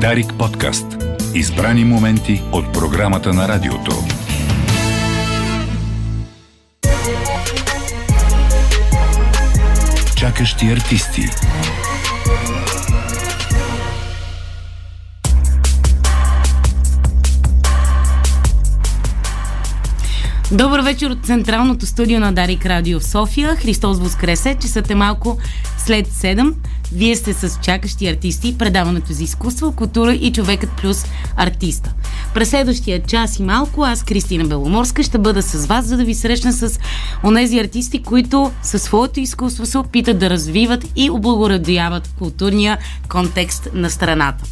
Дарик подкаст. Избрани моменти от програмата на радиото. Чакащи артисти. Добър вечер от Централното студио на Дарик Радио в София. Христос Воскресе, часът е малко след 7. Вие сте с чакащи артисти, предаването за изкуство, култура и човекът плюс артиста. През следващия час и малко аз, Кристина Беломорска, ще бъда с вас, за да ви срещна с онези артисти, които със своето изкуство се опитат да развиват и облагородяват културния контекст на страната.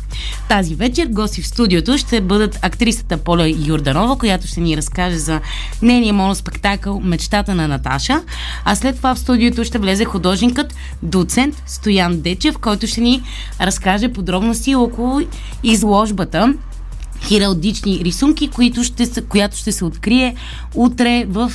Тази вечер гости в студиото ще бъдат актрисата Поля Юрданова, която ще ни разкаже за нейния моноспектакъл Мечтата на Наташа, а след това в студиото ще влезе художникът, доцент Стоян Дечев, който ще ни разкаже подробности около изложбата хиралдични рисунки, които ще, която ще се открие утре в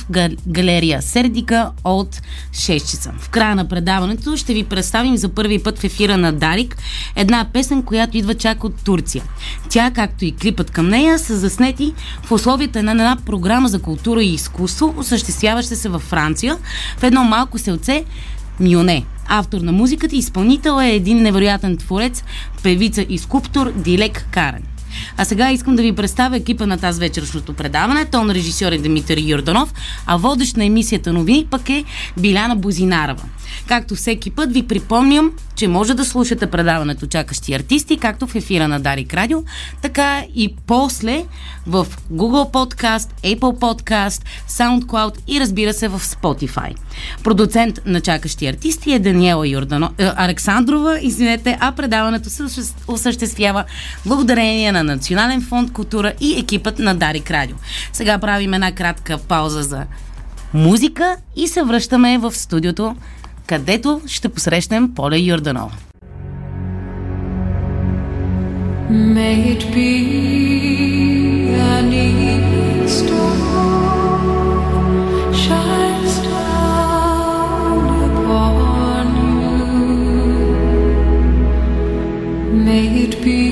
галерия Сердика от 6 часа. В края на предаването ще ви представим за първи път в ефира на Дарик една песен, която идва чак от Турция. Тя, както и клипът към нея, са заснети в условията на една програма за култура и изкуство, осъществяваща се във Франция, в едно малко селце Мюне. Автор на музиката и изпълнител е един невероятен творец, певица и скулптор Дилек Карен. А сега искам да ви представя екипа на тази вечершното предаване. Тон режисьор е Димитър Йорданов, а водещ на емисията новини пък е Биляна Бозинарова. Както всеки път ви припомням, че може да слушате предаването Чакащи артисти, както в ефира на Дарик Радио, така и после в Google Podcast, Apple Podcast, SoundCloud и разбира се в Spotify. Продуцент на Чакащи артисти е Даниела Йордано, е, Александрова, извинете, а предаването се осъществява благодарение на Национален фонд култура и екипът на Дарик Радио. Сега правим една кратка пауза за музика и се връщаме в студиото където ще посрещнем Поля Йорданова. May it be an evening star shines down upon you. May it be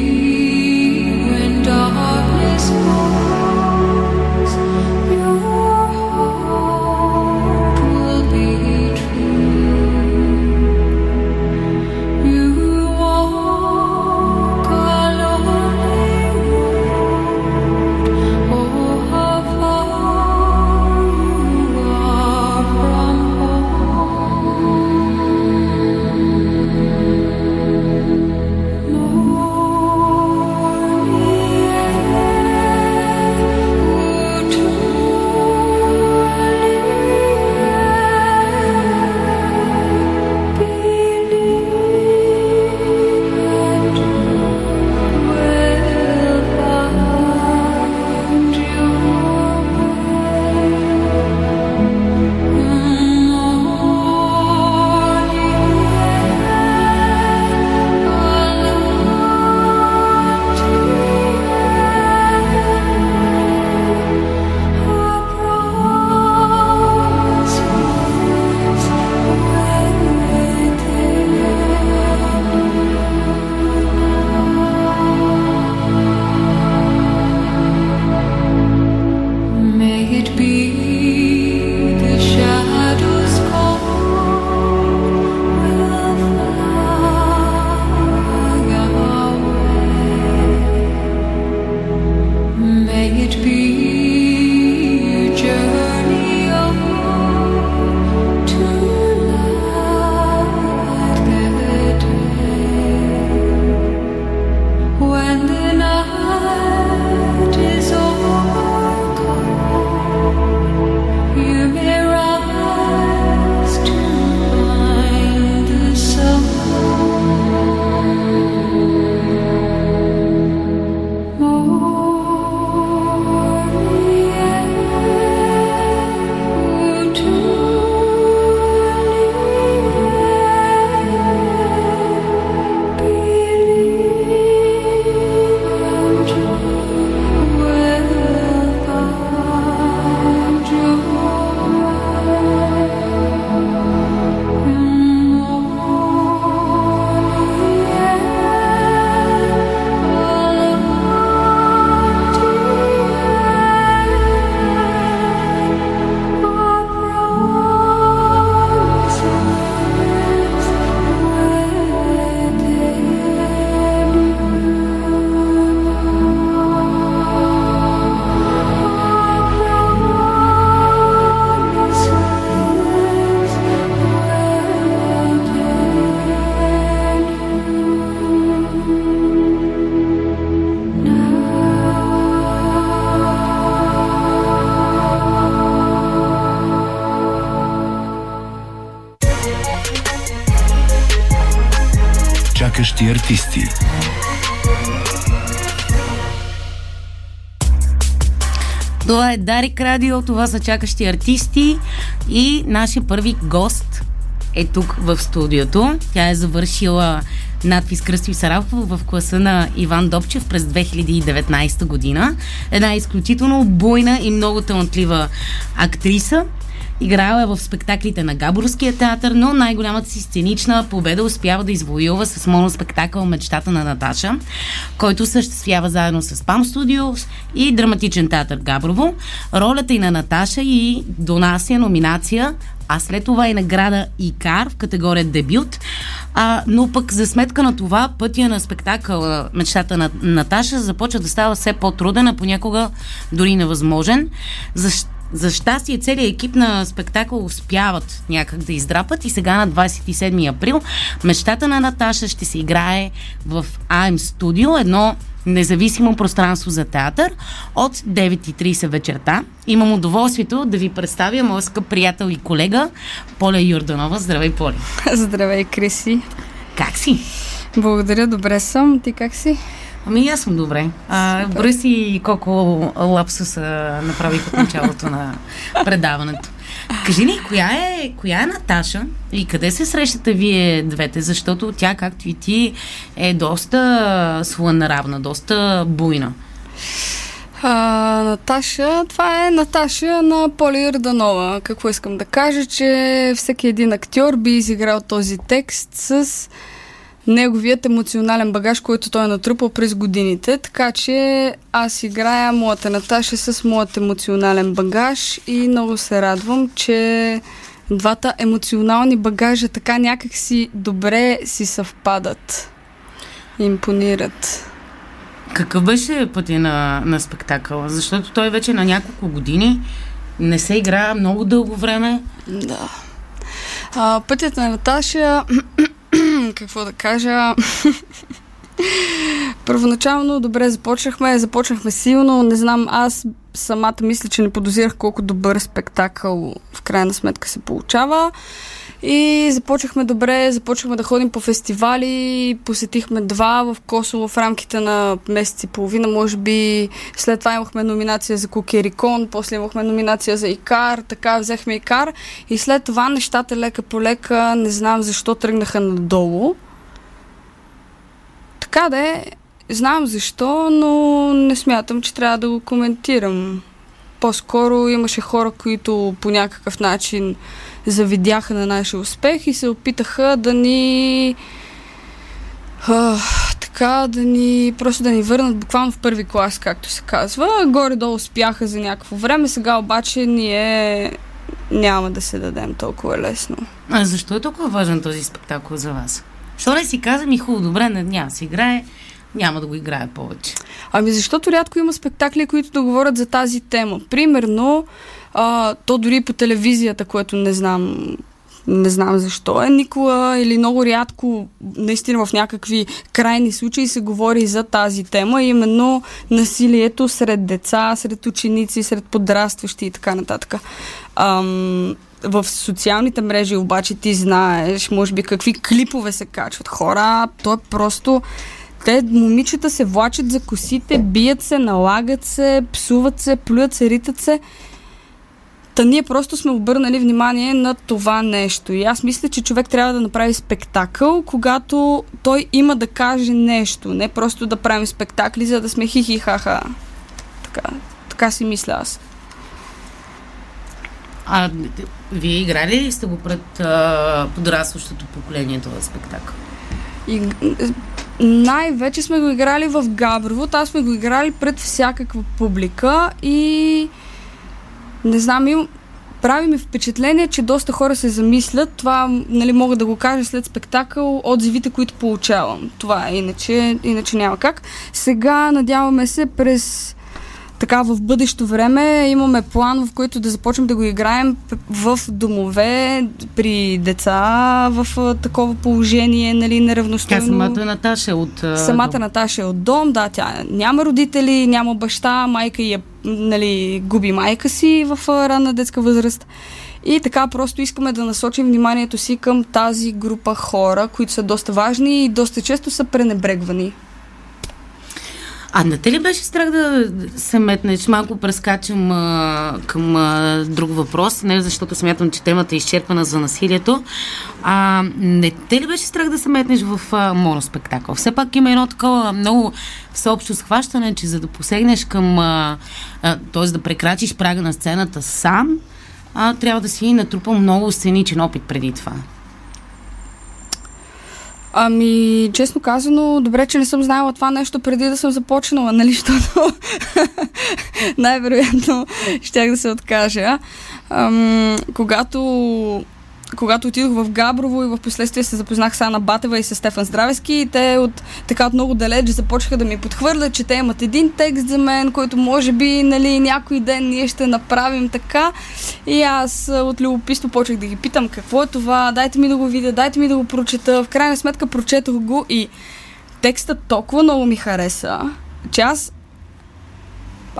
Дарик Радио, това са чакащи артисти и нашия първи гост е тук в студиото. Тя е завършила надпис Кръстив Сарафов в класа на Иван Добчев през 2019 година. Една изключително буйна и много талантлива актриса. Играла е в спектаклите на Габорския театър, но най-голямата си сценична победа успява да извоюва с моноспектакъл Мечтата на Наташа, който съществява заедно с ПАМ Студиос и Драматичен театър Габрово. Ролята и на Наташа и донася номинация а след това и награда ИКАР в категория дебют. А, но пък за сметка на това пътя на спектакъл Мечтата на Наташа започва да става все по-труден, а понякога дори невъзможен. Защо за щастие, целият екип на спектакъл успяват някак да издрапат и сега на 27 април мечтата на Наташа ще се играе в АМ Студио, едно независимо пространство за театър от 9.30 вечерта. Имам удоволствието да ви представя моя скъп приятел и колега Поля Юрданова. Здравей, Поля! Здравей, Криси! Как си? Благодаря, добре съм. Ти как си? Ами аз съм добре. А, брои си колко лапсуса направих от началото на предаването. Кажи ни, коя е, коя е Наташа и къде се срещате вие двете? Защото тя, както и ти, е доста слънравна, доста буйна. А, Наташа, това е Наташа на Поли Йорданова. Какво искам да кажа, че всеки един актьор би изиграл този текст с неговият емоционален багаж, който той е натрупал през годините. Така че аз играя моята Наташа с моят емоционален багаж и много се радвам, че двата емоционални багажа така някак си добре си съвпадат. Импонират. Какъв беше пътя на, на спектакъла? Защото той вече на няколко години не се игра много дълго време. Да. А, пътят на Наташа какво да кажа? Първоначално добре започнахме, започнахме силно, не знам, аз самата мисля, че не подозирах колко добър спектакъл в крайна сметка се получава. И започнахме добре, започнахме да ходим по фестивали, посетихме два в Косово в рамките на месец и половина, може би. След това имахме номинация за Кокерикон, после имахме номинация за Икар, така взехме Икар. И след това нещата лека по лека, не знам защо тръгнаха надолу. Така да е, знам защо, но не смятам, че трябва да го коментирам. По-скоро имаше хора, които по някакъв начин завидяха на нашия успех и се опитаха да ни а, така да ни просто да ни върнат буквално в първи клас, както се казва. Горе-долу успяха за някакво време, сега обаче ние няма да се дадем толкова лесно. А защо е толкова важен този спектакъл за вас? Що не си каза ми хубаво, добре, не, няма си играе, няма да го играе повече. Ами защото рядко има спектакли, които да говорят за тази тема. Примерно, а, то дори по телевизията, което не знам не знам защо е. Никола или много рядко, наистина в някакви крайни случаи се говори за тази тема, именно насилието сред деца, сред ученици, сред подрастващи и така нататък. Ам, в социалните мрежи обаче ти знаеш, може би какви клипове се качват хора, то е просто те момичета се влачат за косите, бият се, налагат се, псуват се, плюят се, ритат се Та ние просто сме обърнали внимание на това нещо. И аз мисля, че човек трябва да направи спектакъл, когато той има да каже нещо. Не просто да правим спектакли, за да сме хихи-ха-ха. Така, така си мисля аз. А вие играли ли сте го пред а, подрастващото поколение този спектакъл? И, най-вече сме го играли в Габрово. Аз сме го играли пред всякаква публика и не знам, им, прави ми впечатление, че доста хора се замислят. Това, нали, мога да го кажа след спектакъл, отзивите, които получавам. Това е, иначе, иначе няма как. Сега, надяваме се, през така в бъдещо време имаме план, в който да започнем да го играем в домове, при деца в такова положение, нали, неравностойно. Тя самата Наташа е от... Самата дом. Наташа е от дом, да, тя няма родители, няма баща, майка и е, нали, губи майка си в ранна детска възраст. И така просто искаме да насочим вниманието си към тази група хора, които са доста важни и доста често са пренебрегвани. А не те ли беше страх да се метнеш? Малко прескачам а, към а, друг въпрос, не защото смятам, че темата е изчерпана за насилието. А, не те ли беше страх да се метнеш в а, моноспектакъл? Все пак има едно такова много всеобщо схващане, че за да посегнеш към, а, а, т.е. да прекрачиш прага на сцената сам, а, трябва да си натрупал много сценичен опит преди това. Ами, честно казано, добре, че не съм знаела това нещо преди да съм започнала, нали, защото най-вероятно щях да се откажа. Ам, когато когато отидох в Габрово и в последствие се запознах с Ана Батева и с Стефан Здравески и те от така от много далеч започнаха да ми подхвърлят, че те имат един текст за мен, който може би нали, някой ден ние ще направим така. И аз от любопитство почнах да ги питам какво е това, дайте ми да го видя, дайте ми да го прочета. В крайна сметка прочетох го и текстът толкова много ми хареса, че аз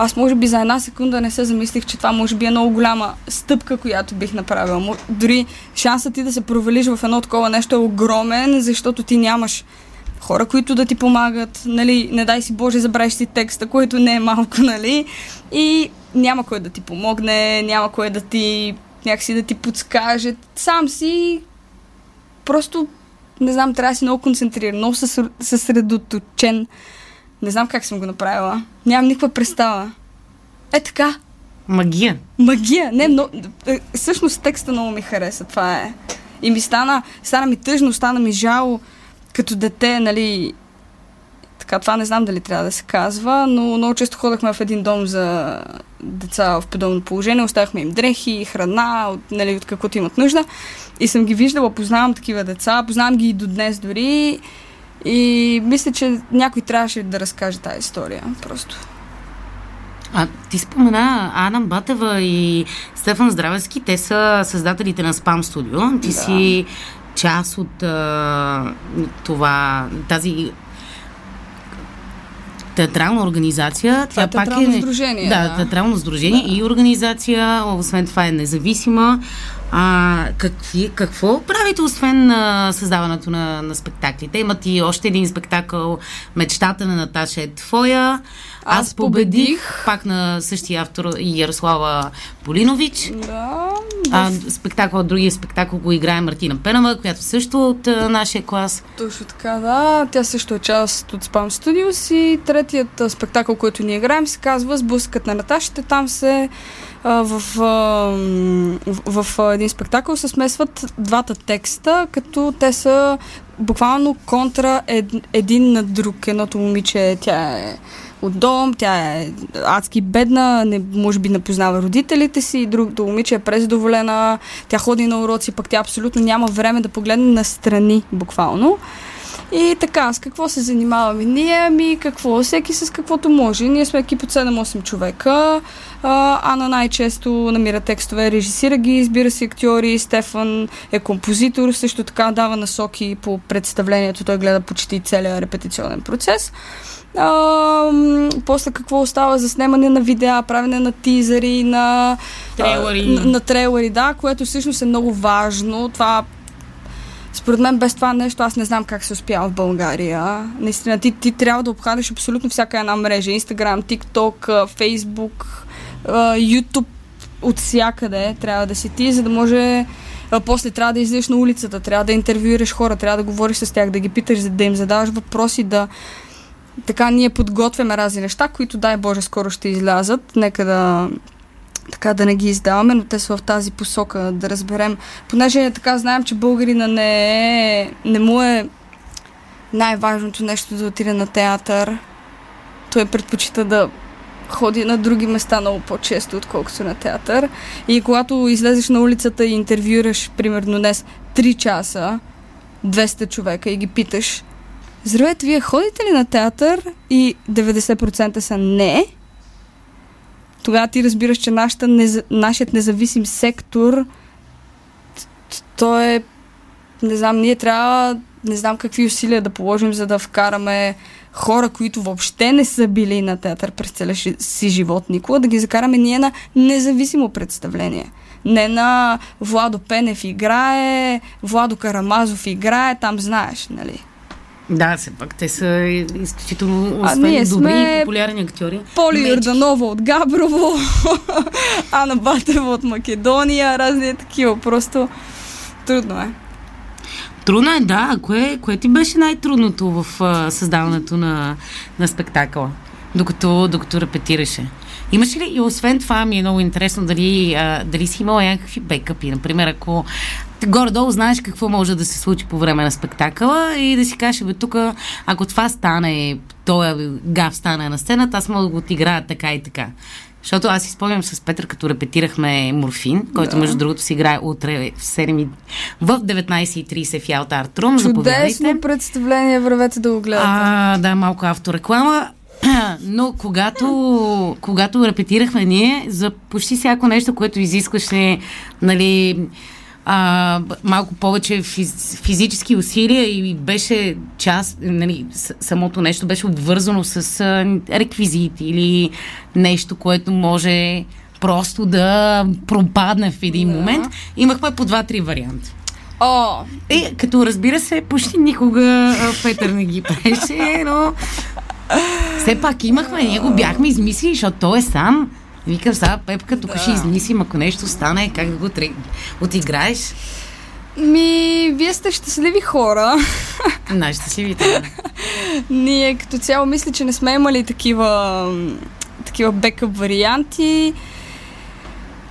аз може би за една секунда не се замислих, че това може би е много голяма стъпка, която бих направила. Дори шансът ти да се провалиш в едно такова нещо е огромен, защото ти нямаш хора, които да ти помагат, нали, не дай си Боже, забравиш си текста, което не е малко, нали, и няма кой да ти помогне, няма кой да ти някакси да ти подскаже. Сам си просто, не знам, трябва да си много концентриран, много съсредоточен. Не знам как съм го направила. Нямам никаква представа. Е така. Магия. Магия. Не, но... Е, всъщност текста много ми хареса. Това е. И ми стана, стана ми тъжно, стана ми жало като дете, нали, така, това не знам дали трябва да се казва, но много често ходахме в един дом за деца в подобно положение, оставахме им дрехи, храна, от, нали, от каквото имат нужда. И съм ги виждала, познавам такива деца, познавам ги и до днес дори. И мисля, че някой трябваше да разкаже тази история. Просто. А ти спомена Ана Батева и Стефан Здравески. Те са създателите на Спам Студио. Ти да. си част от а, това, тази театрална организация. Това Тя е пак е. Сдружение, да, да, театрално сдружение да. и организация. Освен това е независима. А, какви, какво правите, освен а, създаването на, на спектаклите? Имате и още един спектакъл Мечтата на Наташа е твоя. Аз, Аз победих. победих. Пак на същия автор Ярослава Полинович. Да. А, спектакъл, другия спектакъл го играе Мартина Пенова, която също от а, нашия клас. Точно така, да. Тя също е част от Spam Studios и третият спектакъл, който ние играем, се казва Сблъскът на Наташите. Там се а, в, в, в един спектакъл се смесват двата текста, като те са буквално контра ед, един на друг. Едното момиче, тя е от дом, тя е адски бедна, не, може би не познава родителите си, другото момиче е презадоволена, тя ходи на уроци, пък тя абсолютно няма време да погледне настрани, буквално. И така, с какво се занимаваме ние? Ами какво? Всеки с каквото може. Ние сме екип от 7-8 човека. А, Ана най-често намира текстове, режисира ги, избира си актьори. Стефан е композитор, също така дава насоки по представлението. Той гледа почти целият репетиционен процес. А, после какво остава за снимане на видеа, правене на тизери, на трейлери. на, на трейлери, да, което всъщност е много важно. Това според мен без това нещо аз не знам как се успява в България. Наистина, ти, ти трябва да обхванеш абсолютно всяка една мрежа. Инстаграм, ТикТок, Фейсбук, Ютуб, от всякъде трябва да си ти, за да може после трябва да излезеш на улицата, трябва да интервюираш хора, трябва да говориш с тях, да ги питаш, да им задаваш въпроси, да, така ние подготвяме разни неща, които дай Боже скоро ще излязат. Нека да така да не ги издаваме, но те са в тази посока да разберем. Понеже така знаем, че българина не, е, не му е най-важното нещо да отиде на театър. Той предпочита да ходи на други места много по-често, отколкото на театър. И когато излезеш на улицата и интервюираш, примерно днес, 3 часа, 200 човека и ги питаш Здравейте, вие ходите ли на театър? И 90% са не. Тогава ти разбираш, че нашата, нез... нашият независим сектор то е не знам, ние трябва не знам какви усилия да положим, за да вкараме хора, които въобще не са били на театър през целия си живот никога, да ги закараме ние на независимо представление. Не на Владо Пенев играе, Владо Карамазов играе, там знаеш, нали? Да, все пак те са изключително А освен ние добри сме и популярни актьори. Поли. Йорданова от Габрово, Ана Батева от Македония, разни такива. Просто трудно е. Трудно е, да. Кое, кое ти беше най-трудното в а, създаването на, на спектакъла, докато, докато репетираше? Имаше ли, и освен това ми е много интересно, дали, а, дали си имала някакви бекъпи, например, ако горе-долу знаеш какво може да се случи по време на спектакъла и да си кажеш, бе, тук, ако това стане, този гав стане на сцената, аз мога да го отиграя така и така. Защото аз си спомням с Петър, като репетирахме Морфин, който Да. между другото си играе утре в 7, и- в 19.30 в Ялта Артрум. Чудесно Заповядайте. представление, вървете да го гледате. А, да, малко автореклама. Но когато, когато репетирахме ние, за почти всяко нещо, което изискваше нали, а, малко повече физ, физически усилия и беше част, нали, самото нещо беше обвързано с а, реквизити или нещо, което може просто да пропадне в един Да. момент. Имахме по два-три варианта. О, Е, като разбира се, почти никога Петър не ги преше, но все пак имахме, ние го бяхме измислили, защото той е сам. Викам сега, Пепка, тук Да. ще измислим, ако нещо стане, как да го тре- отиграеш. ми, вие сте щастливи хора. Най-щастливите. Ние като цяло мисля, че не сме имали такива, такива бекъп варианти.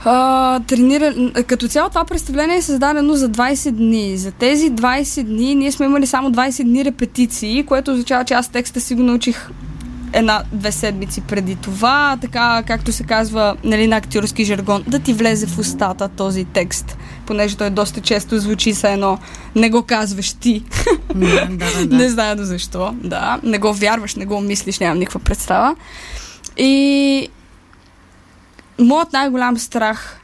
А, тренира... Като цяло това представление е създадено за 20 дни. За тези 20 дни ние сме имали само 20 дни репетиции, което означава, че аз текста си го научих една-две седмици преди това, така както се казва нали, на актьорски жаргон, да ти влезе в устата този текст, понеже той доста често звучи са едно не го казваш ти. да, да, да. Не знае до защо. Да, не го вярваш, не го мислиш, нямам никаква представа. И моят най-голям страх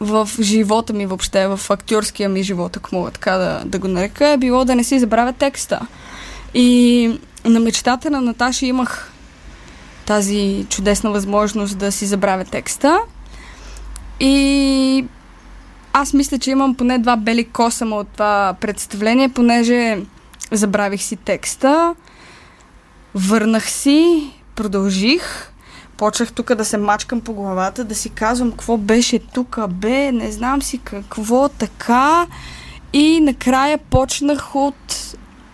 в живота ми въобще, в актьорския ми живот, ако мога така да, да го нарека, е било да не си забравя текста. И на мечтата на Наташа имах тази чудесна възможност да си забравя текста. И аз мисля, че имам поне два бели косама от това представление, понеже забравих си текста, върнах си, продължих, почнах тук да се мачкам по главата, да си казвам какво беше тук, бе, не знам си какво, така. И накрая почнах от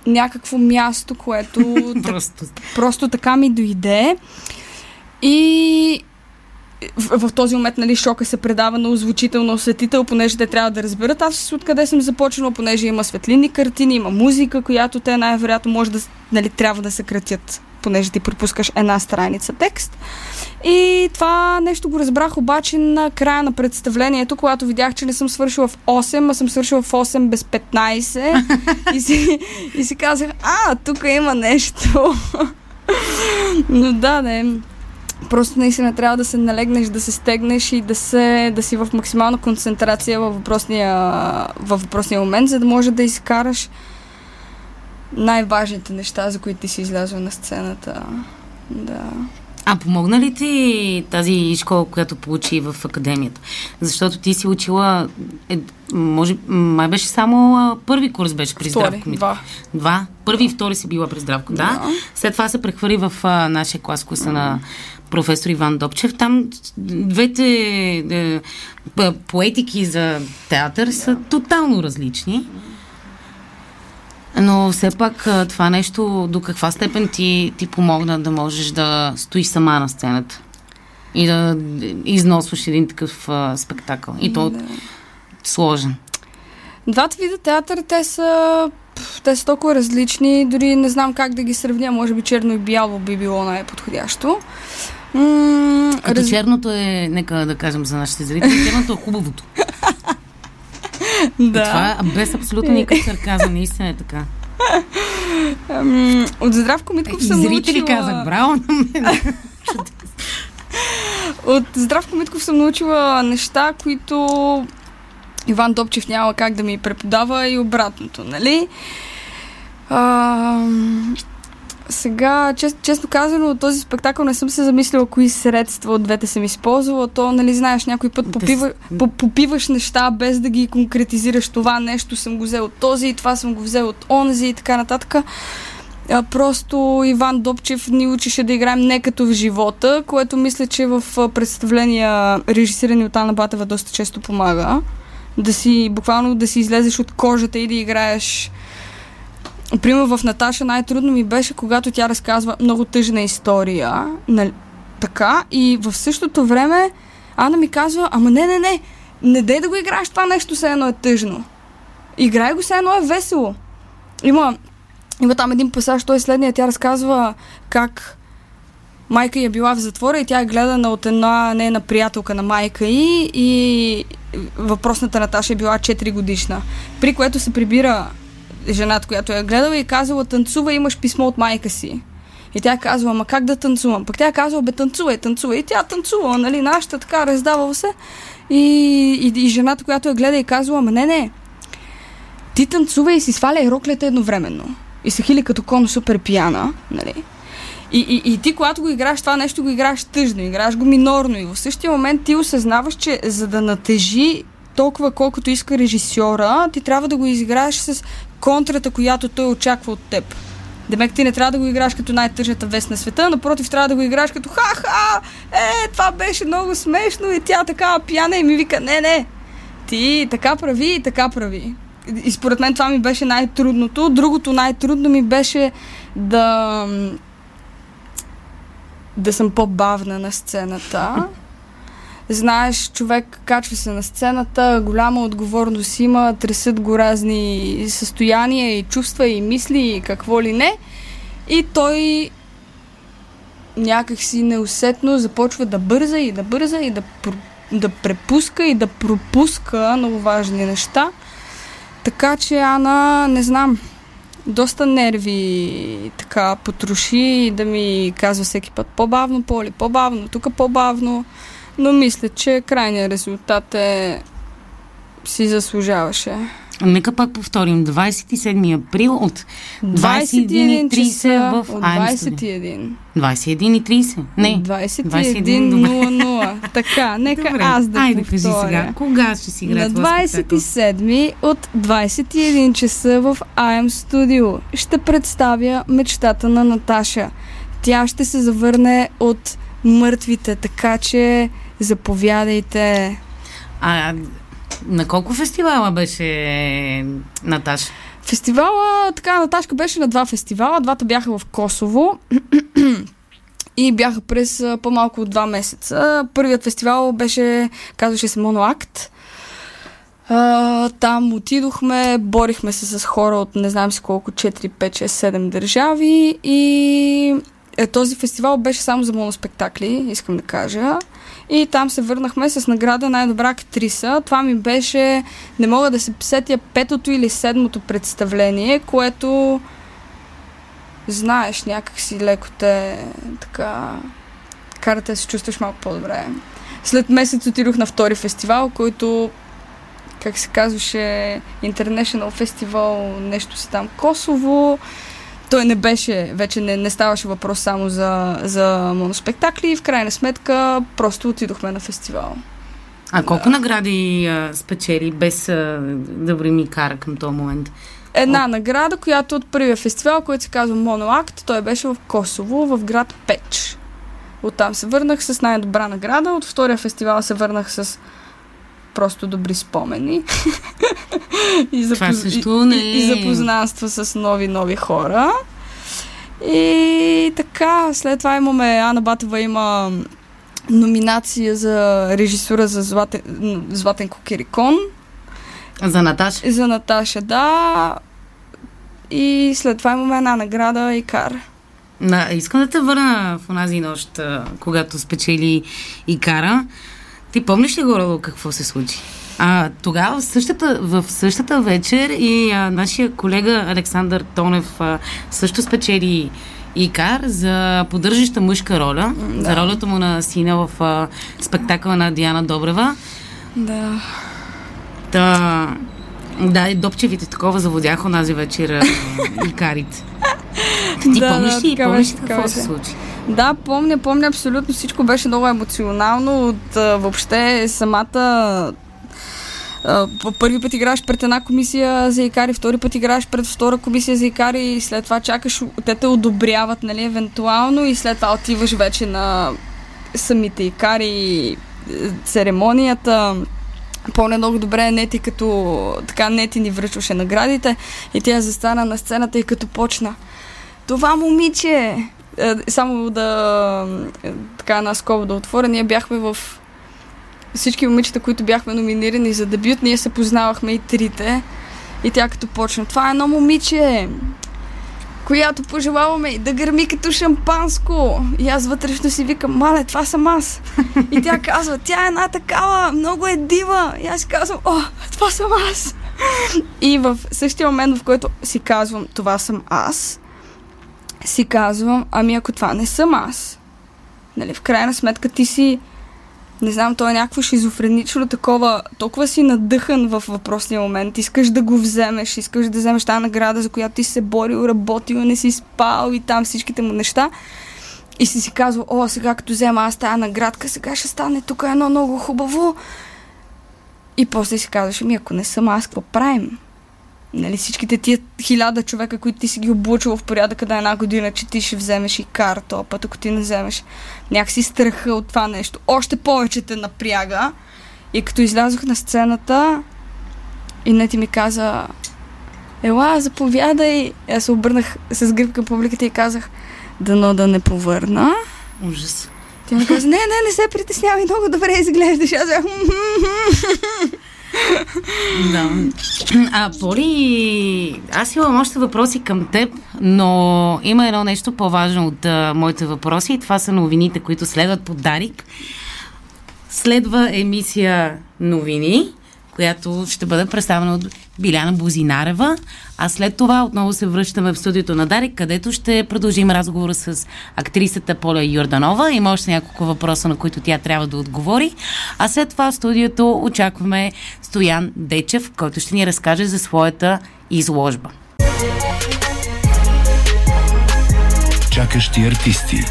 някакво място, което Просто. просто така ми дойде. И в, в този момент, нали, шока се предава на озвучител, на осветител, понеже те трябва да разберат аз откъде съм започнала, понеже има светлинни картини, има музика, която те най-вероятно може да, нали, трябва да съкратят, понеже ти пропускаш една страница текст. И това нещо го разбрах обаче на края на представлението, когато видях, че не съм свършила в 8, а съм свършила в 8 без 15. и, си, и си казах, а, тук има нещо. Но да, не. Просто наистина трябва да се налегнеш, да се стегнеш и да, се, да си в максимална концентрация във въпросния, във въпросния момент, за да може да изкараш най-важните неща, за които ти си излязла на сцената. Да. А помогна ли ти тази школа, която получи в академията? Защото ти си учила, е, може, май беше само а, първи курс беше при Втори, Здравко Митков. два. Два. Първи и втори си била при Здравко, да. Да. След това се прехвърли в а, нашия клас, класа на професор Иван Добчев. Там двете е, п- поетики за театър са тотално различни. Но все пак това нещо до каква степен ти, ти помогна да можеш да стоиш сама на сцената и да износваш един такъв а, спектакъл. И то Да. сложен. Двата вида театър, те са, те са толкова различни, дори не знам как да ги сравня, може би черно и бяло би било най-подходящо. М- Като раз- черното е, нека да кажем за нашите зрители, черното е хубавото. да. Това е без абсолютно никакъв сарказъм, наистина е така. От Здравко Митков И съм зрители научила... казах, браво на мен. От Здравко Митков съм научила неща, които Иван Добчев няма как да ми преподава и обратното, нали? А, сега, чест, честно казано, от този спектакъл не съм се замислила кои средства от двете съм използвала. То, нали, знаеш, някой път попива, по, попиваш неща без да ги конкретизираш. Това нещо съм го взел от този, това съм го взел от онзи и така нататък. А, просто Иван Добчев ни учише да играем не като в живота, което мисля, че в представления, режисирани от Анна Батева, доста често помага. Да си, буквално да си излезеш от кожата и да играеш Примерно в Наташа най-трудно ми беше, когато тя разказва много тъжна история. Нали, така. И в същото време Ана ми казва, ама не, не, не, не дай да го играеш това нещо, все едно е тъжно. Играй го, все едно е весело. Има, има там един пасаж, той е следния, тя разказва как майка й е била в затвора и тя е гледана от една нейна приятелка на майка й и въпросната Наташа е била 4 годишна. При което се прибира жената, която я е гледала и казала, танцува, имаш писмо от майка си. И тя казва, ама как да танцувам? Пък тя казва, бе, танцувай, танцувай. И тя танцува, нали, нашата така, раздавала се. И, и, и жената, която я гледа и казва, ама не, не, ти танцува и си сваля роклята едновременно. И се хили като кон супер пияна, нали? И, и, и ти, когато го играеш това нещо, го играеш тъжно, играеш го минорно и в същия момент ти осъзнаваш, че за да натежи толкова колкото иска режисьора, ти трябва да го изиграеш с контрата, която той очаква от теб. Демек ти не трябва да го играш като най-тъжната вест на света, напротив трябва да го играш като ха-ха, е, това беше много смешно и тя така пияна и ми вика, не, не, ти така прави и така прави. И според мен това ми беше най-трудното. Другото най-трудно ми беше да да съм по-бавна на сцената. Знаеш, човек качва се на сцената, голяма отговорност има, тресат го разни състояния и чувства и мисли и какво ли не. И той някакси неусетно започва да бърза и да бърза и да, да препуска и да пропуска много важни неща. Така че Ана, не знам, доста нерви така потроши и да ми казва всеки път по-бавно, по-ли, по-бавно, тук по-бавно. Но мисля, че крайният резултат е си заслужаваше. Нека пак повторим. 27 април от 21.30 в от 21. 21.30? Не. 21.00. така, нека Добре. аз да Айде, кажи сега. Кога ще си играе На 27 от 21 часа в IM Studio ще представя мечтата на Наташа. Тя ще се завърне от мъртвите, така че Заповядайте. А на колко фестивала беше Наташа? Фестивала, така, Наташка беше на два фестивала. Двата бяха в Косово. и бяха през по-малко от два месеца. Първият фестивал беше, казваше се Моноакт. Uh, там отидохме, борихме се с хора от не знам си колко, 4, 5, 6, 7 държави и е, този фестивал беше само за моноспектакли, искам да кажа. И там се върнахме с награда най-добра актриса. Това ми беше, не мога да се сетя, петото или седмото представление, което знаеш, някак си леко те така карате да се чувстваш малко по-добре. След месец отидох на втори фестивал, който как се казваше International Festival, нещо си там Косово той не беше, вече не, не ставаше въпрос само за, за моноспектакли и в крайна сметка просто отидохме на фестивал. А колко да. награди а, спечели без а, да ми кара към този момент? Една от... награда, която от първия фестивал, който се казва Моноакт, той беше в Косово, в град Печ. Оттам се върнах с най-добра награда, от втория фестивал се върнах с просто добри спомени. и, запоз... също не... и, и запознанства с нови-нови хора. И така, след това имаме, Ана Батева има номинация за режисура за Златен, Златен Кокерикон. За Наташа? За Наташа, да. И след това имаме една награда Икар. На, искам да те върна в онази нощ, когато спечели Икара. Ти помниш ли горе какво се случи? А, тогава в същата, в същата вечер и а, нашия колега Александър Тонев а, също спечели Икар за поддържаща мъжка роля, да. за ролята му на сина в а, спектакъла на Диана Добрева. Да. Та, да, и Допчевите такова заводяха онази вечер Икарите. Ти Да, помниш да, ли, така помниш ли какво се случи? Да, помня, помня абсолютно всичко. Беше много емоционално от а, въобще самата първи път играеш пред една комисия за икари, втори път играеш пред втора комисия за икари и след това чакаш, те те одобряват, нали, евентуално и след това отиваш вече на самите икари, е, церемонията. Помня много добре Нети, като така Нети ни връчваше наградите и тя застана на сцената и като почна. Това момиче, само да е, така една скоба да отворя, ние бяхме в всички момичета, които бяхме номинирани за дебют, ние се познавахме и трите. И тя като почна, това е едно момиче, която пожелаваме да гърми като шампанско. И аз вътрешно си викам, мале, това съм аз. И тя казва, тя е една такава, много е дива. И аз казвам, о, това съм аз. И в същия момент, в който си казвам, това съм аз, си казвам, ами ако това не съм аз, нали, в крайна сметка ти си, не знам, то е някакво шизофренично такова, толкова си надъхан в въпросния момент, искаш да го вземеш, искаш да вземеш тази награда, за която ти си се борил, работил, не си спал и там всичките му неща. И си си казвал, о, сега като взема аз тази наградка, сега ще стане тук едно много хубаво. И после си казваш, ами ако не съм аз, какво правим? Нали, всичките тия хиляда човека, които ти си ги облучил в порядъка на една година, че ти ще вземеш и кар то път, ако ти не вземеш някакси страха от това нещо. Още повече те напряга. И като излязох на сцената, и не ти ми каза, ела, заповядай. Аз се обърнах с гръб към публиката и казах, дано да не повърна. Ужас. Тя ми каза, не, не, не се притеснявай, много добре изглеждаш. Аз бях, Да. А, Поли, аз имам още въпроси към теб, но има едно нещо по-важно от а, моите въпроси и това са новините, които следват по Дарик. Следва емисия новини, която ще бъде представена от Биляна Бозинарева, а след това отново се връщаме в студиото на Дарик, където ще продължим разговора с актрисата Поля Йорданова. Има още няколко въпроса, на които тя трябва да отговори. А след това в студиото очакваме Стоян Дечев, който ще ни разкаже за своята изложба. Чакащи артисти.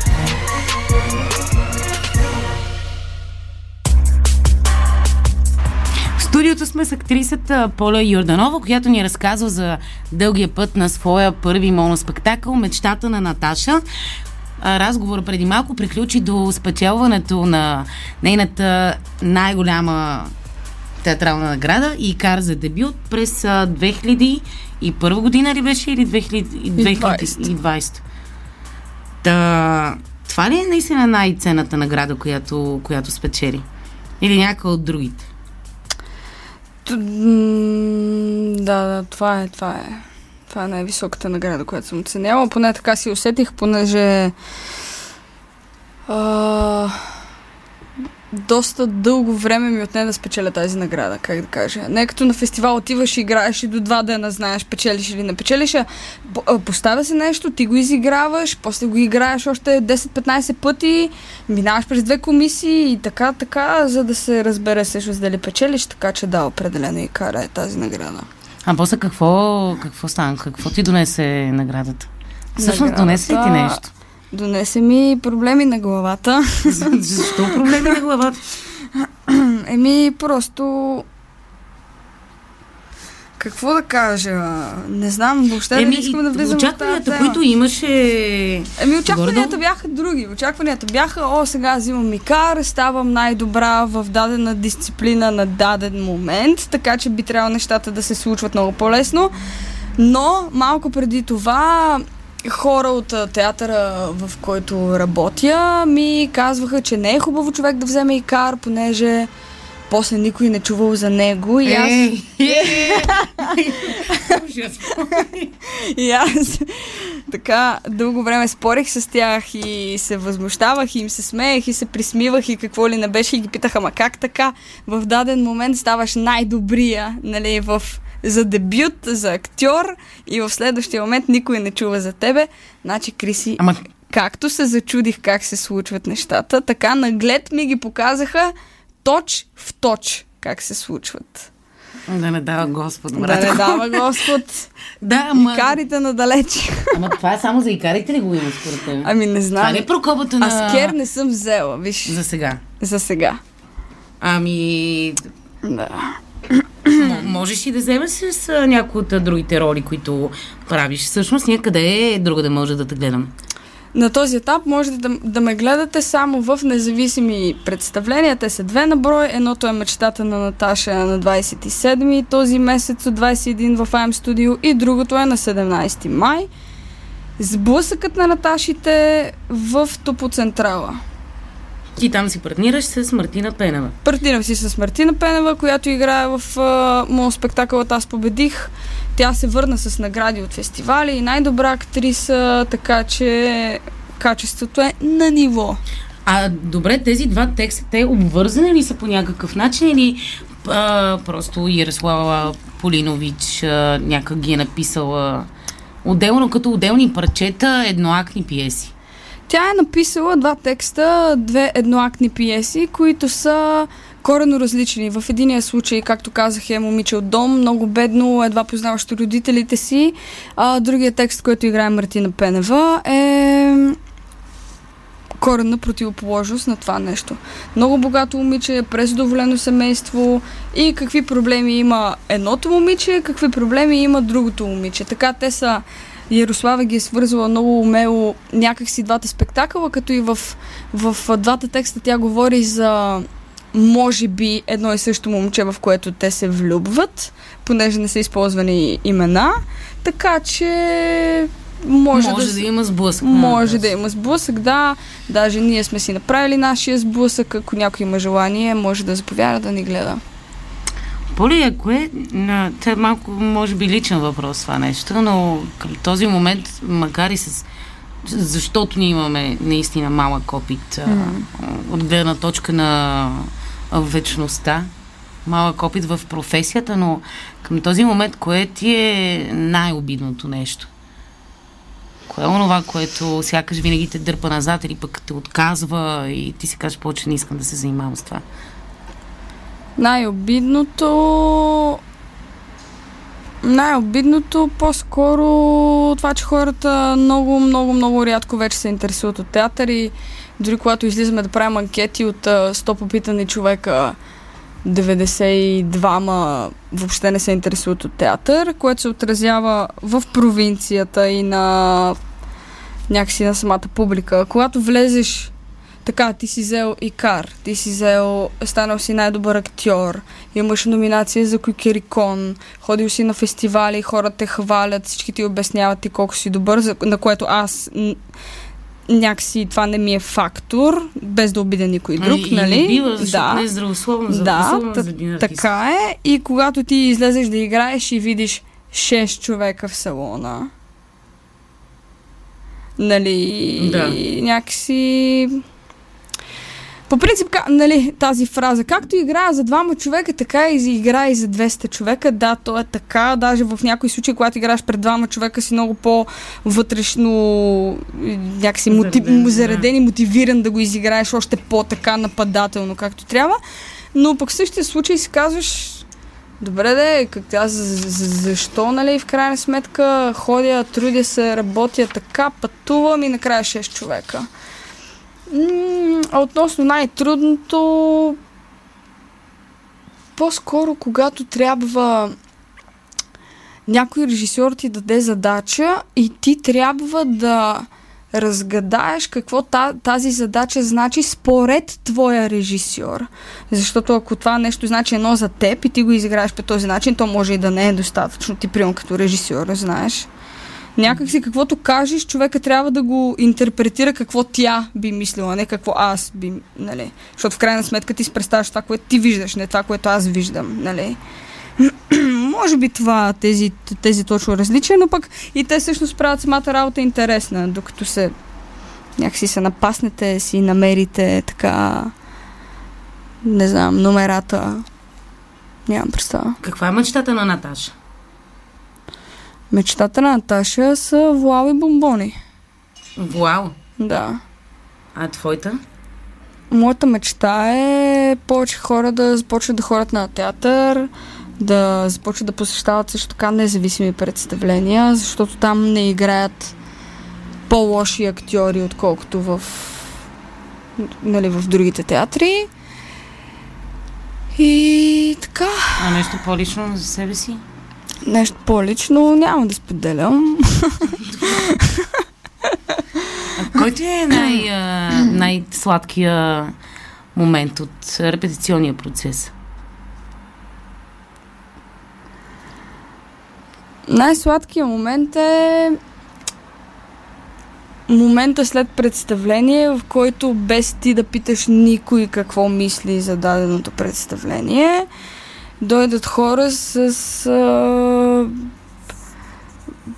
Студиото сме с актрисата Поля Йорданова, която ни разказва за дългия път на своя първи моноспектакъл Мечтата на Наташа. Разговор преди малко приключи до спечелването на нейната най-голяма театрална награда и кар за дебют през а, 2001 година ли беше или 2000 2020? Да, това ли е наистина най-ценната награда, която, която спечели? Или някаква от другите? Да, да, това е, това е. Това е най-високата награда, която съм оценяла. Поне така си усетих, понеже а, доста дълго време ми отне да спечеля тази награда, как да кажа. Не като на фестивал отиваш и играеш и до два дена знаеш печелиш или не печелиш, а по- а, поставя се нещо, ти го изиграваш, после го играеш още 10-15 пъти, минаваш през две комисии и така, така, за да се разбере също дали печелиш, така че да, определено и кара е тази награда. А после какво, какво стана? Какво ти донесе наградата? Всъщност донесе ли ти нещо? Донесе ми проблеми на главата. Защо проблеми на главата? Еми, просто... Какво да кажа? Не знам, въобще Еми, не искам да влизам в тази очакванията, които имаше... Еми, очакванията Гордо? бяха други. Очакванията бяха, о, сега взимам и кар, ставам най-добра в дадена дисциплина на даден момент, така че би трябвало нещата да се случват много по-лесно. Но малко преди това хора от театъра, в който работя, ми казваха, че не е хубаво човек да вземе и кар, понеже после никой не чувал за него. И аз... И аз така дълго време спорих с тях и се възмущавах и им се смеех и се присмивах и какво ли не беше и ги питаха, ма как така? В даден момент ставаш най-добрия, нали, в за дебют, за актьор и в следващия момент никой не чува за тебе. Значи, Криси, Ама както се зачудих как се случват нещата, така наглед ми ги показаха точ в точ как се случват. Да не дава Господ, Да брат. не дава Господ. Да, ама... Икарите надалеч. Ама това е само за икарите ли го има според теб? Ами не Това знам. не е прокопата на... Аз кер не съм взела, виж. За сега. За сега. Ами... Да. Можеш и да вземеш с някои от другите роли, които правиш. Всъщност някъде е друга да може да те гледам. На този етап можете да, да ме гледате само в независими представления. Те са две на брой. Едното е мечтата на Наташа на 27 този месец от 21 в AM Studio и другото е на 17 май. Сблъсъкът на Наташите в Топоцентрала. Ти там си партнираш с Мартина Пенева. Партнирам си с Мартина Пенева, която играе в а, моят спектакъл Аз победих. Тя се върна с награди от фестивали и най-добра актриса, така че качеството е на ниво. А добре, тези два текста, те обвързани ли са по някакъв начин или а, просто Ярослава Полинович а, някак ги е написала отделно като отделни парчета, едноактни пиеси? Тя е написала два текста, две едноактни пиеси, които са корено различни. В единия случай, както казах, е момиче от дом, много бедно, едва познаващо родителите си. А другия текст, който играе Мартина Пенева, е коренна противоположност на това нещо. Много богато момиче, презадоволено семейство и какви проблеми има едното момиче, какви проблеми има другото момиче. Така те са Ярослава ги е свързала много умело някакси двата спектакъла, като и в, в двата текста тя говори за може би едно и също момче, в което те се влюбват, понеже не са използвани имена. Така че може, Може да, да, има сблъсък. може да има сблъсък, да. Даже ние сме си направили нашия сблъсък. Ако някой има желание, може да заповяда да ни гледа. Поли, ако е, това е малко, може би, личен въпрос това нещо, но към този момент, макар и с защото ние имаме наистина малък опит а, от гледна точка на вечността, малък опит в професията, но към този момент, кое ти е най-обидното нещо? Кое е онова, което сякаш винаги те дърпа назад или пък те отказва и ти си кажеш, повече не искам да се занимавам с това? Най-обидното... Най-обидното по-скоро това, че хората много, много, много рядко вече се интересуват от театър и дори когато излизаме да правим анкети от а, 100 попитани човека, 92-ма въобще не се интересуват от театър, което се отразява в провинцията и на някакси на самата публика. Когато влезеш така, ти си взел Икар, ти си взел, станал си най-добър актьор, имаш номинация за Кукерикон, ходил си на фестивали, хората те хвалят, всички ти обясняват ти колко си добър, за, на което аз някакси това не ми е фактор, без да обидя никой друг, и, нали? И не бива, да. не е здравословно, за, Да, за един. Така е. И когато ти излезеш да играеш и видиш 6 човека в салона, нали, Да. някакси... По принцип, нали, тази фраза, както играя за двама човека, така и играе и за 200 човека. Да, то е така. Даже в някои случаи, когато играеш пред двама човека, си много по-вътрешно някакси мотив, Зареден, да. зареден и мотивиран да го изиграеш още по-така нападателно, както трябва. Но пък в същия случай си казваш, добре де, как аз за- за- защо, нали, в крайна сметка ходя, трудя се, работя така, пътувам и накрая 6 човека. Относно най-трудното, по-скоро когато трябва някой режисьор ти даде задача и ти трябва да разгадаеш какво та, тази задача значи според твоя режисьор. Защото ако това нещо значи едно за теб и ти го изиграеш по този начин, то може и да не е достатъчно. Ти прием като режисьор, знаеш. Някак си каквото кажеш, човека трябва да го интерпретира какво тя би мислила, не какво аз би, нали. Защото в крайна сметка ти си представяш това, което ти виждаш, не това, което аз виждам, нали. Може би това, тези, тези точно различия, но пък и те всъщност правят самата работа интересна, докато се някакси се напаснете, си намерите така, не знам, номерата. Нямам представа. Каква е мечтата на Наташа? Мечтата на Наташа са вуал и бомбони. Вуал. Да. А твоята? Моята мечта е повече хора да започнат да ходят на театър, да започват да посещават също така независими представления, защото там не играят по-лоши актьори, отколкото в, нали, в другите театри. И така. А нещо по-лично за себе си? Нещо по-лично няма да споделям. Кой ти е най, най-сладкия момент от репетиционния процес? Най-сладкият момент е момента след представление, в който без ти да питаш никой какво мисли за даденото представление, дойдат хора с а,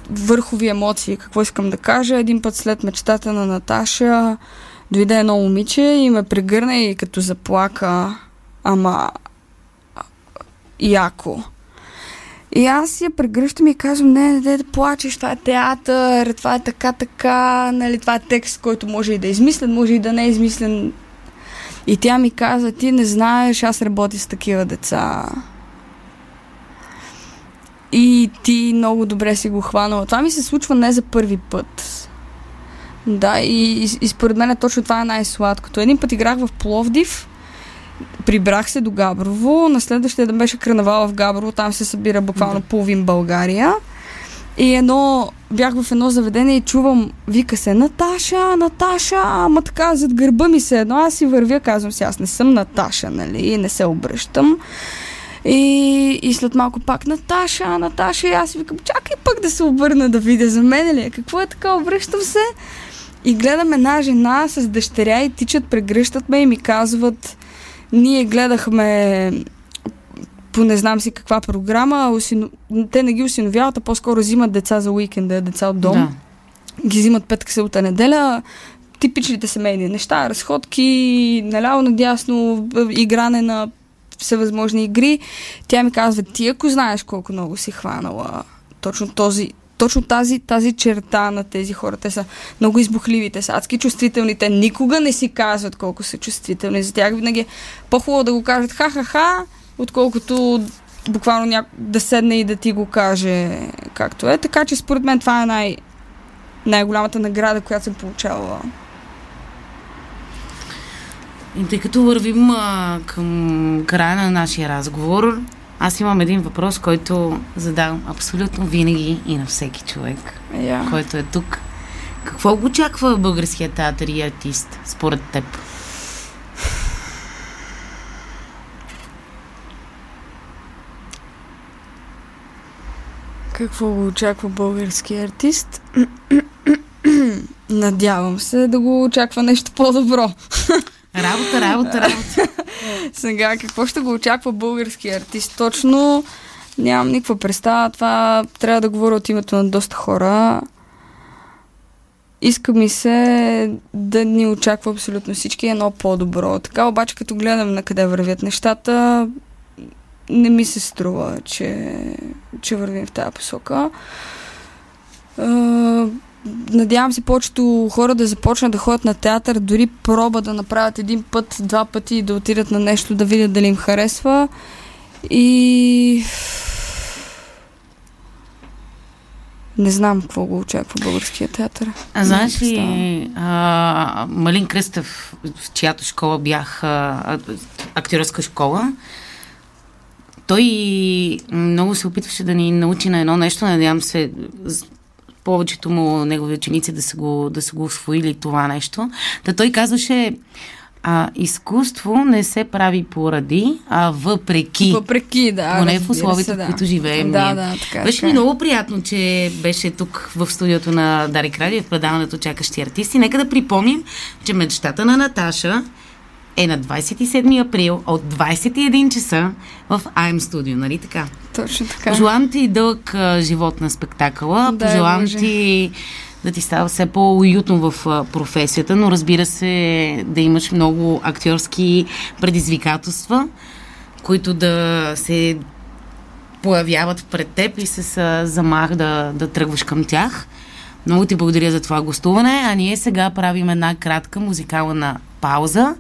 върхови емоции. Какво искам да кажа? Един път след мечтата на Наташа дойде едно момиче и ме прегърна и като заплака, ама яко. И аз я прегръщам и казвам, не, не, не да плачеш, това е театър, това е така, така, нали, това е текст, който може и да е измислен, може и да не е измислен. И тя ми каза, ти не знаеш, аз работя с такива деца. И ти много добре си го хванала. Това ми се случва не за първи път. Да, и, и, и според мен точно това е най-сладкото. Един път играх в Пловдив, прибрах се до Габрово, на следващия ден беше карнавала в Габрово, там се събира буквално половин България. И едно, бях в едно заведение и чувам, вика се, Наташа, Наташа, ама така зад гърба ми се едно, аз си вървя, казвам си, аз не съм Наташа, нали, не се обръщам. И, и след малко пак Наташа, Наташа, и аз си викам, чакай пък да се обърна да видя за мен ли е, какво е така, обръщам се. И гледам една жена с дъщеря и тичат, прегръщат ме и ми казват, ние гледахме по не знам си каква програма, осино... те не ги осиновяват, а по-скоро взимат деца за уикенда, деца от дом. Да. Ги взимат петък, събота, неделя. Типичните семейни неща, разходки, наляво надясно, игране на всевъзможни игри. Тя ми казва, ти ако знаеш колко много си хванала точно този, точно тази, тази черта на тези хора. Те са много избухливи, те са адски чувствителни. Те никога не си казват колко са чувствителни. За тях винаги е по-хубаво да го кажат ха-ха-ха, отколкото буквално ня... да седне и да ти го каже както е. Така че според мен това е най- най-голямата награда, която съм получавала. И тъй като вървим а, към края на нашия разговор, аз имам един въпрос, който задавам абсолютно винаги и на всеки човек, yeah. който е тук. Какво го очаква българският театър и артист, според теб? Какво го очаква българския артист? Надявам се да го очаква нещо по-добро. Работа, работа, работа. Сега, какво ще го очаква български артист? Точно нямам никаква представа. Това трябва да говоря от името на доста хора. Иска ми се да ни очаква абсолютно всички едно по-добро. Така обаче, като гледам на къде вървят нещата, не ми се струва, че, че вървим в тази посока надявам се повечето хора да започнат да ходят на театър, дори проба да направят един път, два пъти и да отидат на нещо, да видят дали им харесва. И... Не знам какво го очаква българския театър. А знаеш ли, а, Малин Кръстев, в чиято школа бях, а, актьорска школа, той много се опитваше да ни научи на едно нещо, надявам се повечето му негови ученици да са го, да са го освоили това нещо. Та той казваше, а, изкуство не се прави поради, а въпреки. Въпреки, да. Поне в условията, в които живеем. Да, да, така, беше ми много приятно, че беше тук в студиото на Дарик Радио, в предаването Чакащи артисти. Нека да припомним, че мечтата на Наташа е на 27 април от 21 часа в АМ студио, нали така? Точно така. Пожелавам ти дълъг а, живот на спектакъла. Да, Пожелавам може. ти да ти става все по-уютно в а, професията, но разбира се да имаш много актьорски предизвикателства, които да се появяват пред теб и с а, замах да, да тръгваш към тях. Много ти благодаря за това гостуване, а ние сега правим една кратка музикална пауза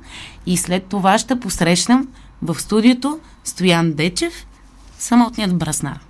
и след това ще посрещнем в студиото Стоян Дечев самотният браснар.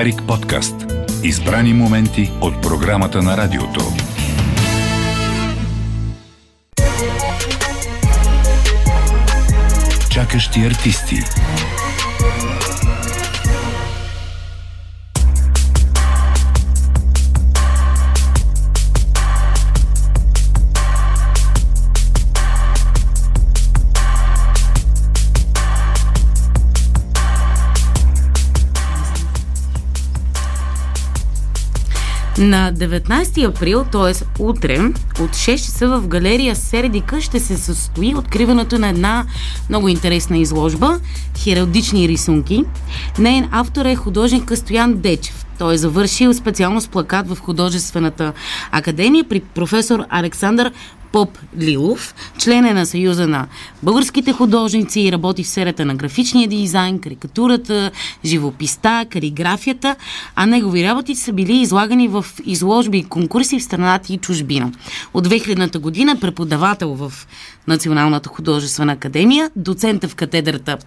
Дарик подкаст. Избрани моменти от програмата на радиото. Чакащи артисти. На 19 април, т.е. утре, от 6 часа в галерия Сердика ще се състои откриването на една много интересна изложба – хералдични рисунки. Нейн автор е художник Стоян Дечев. Той е завършил специалност плакат в художествената академия при професор Александър Поп Лилов, член е на Съюза на българските художници и работи в сферата на графичния дизайн, карикатурата, живописта, калиграфията, а негови работи са били излагани в изложби и конкурси в страната и чужбина. От 2000-та година преподавател в Националната художествена академия, доцента в катедрата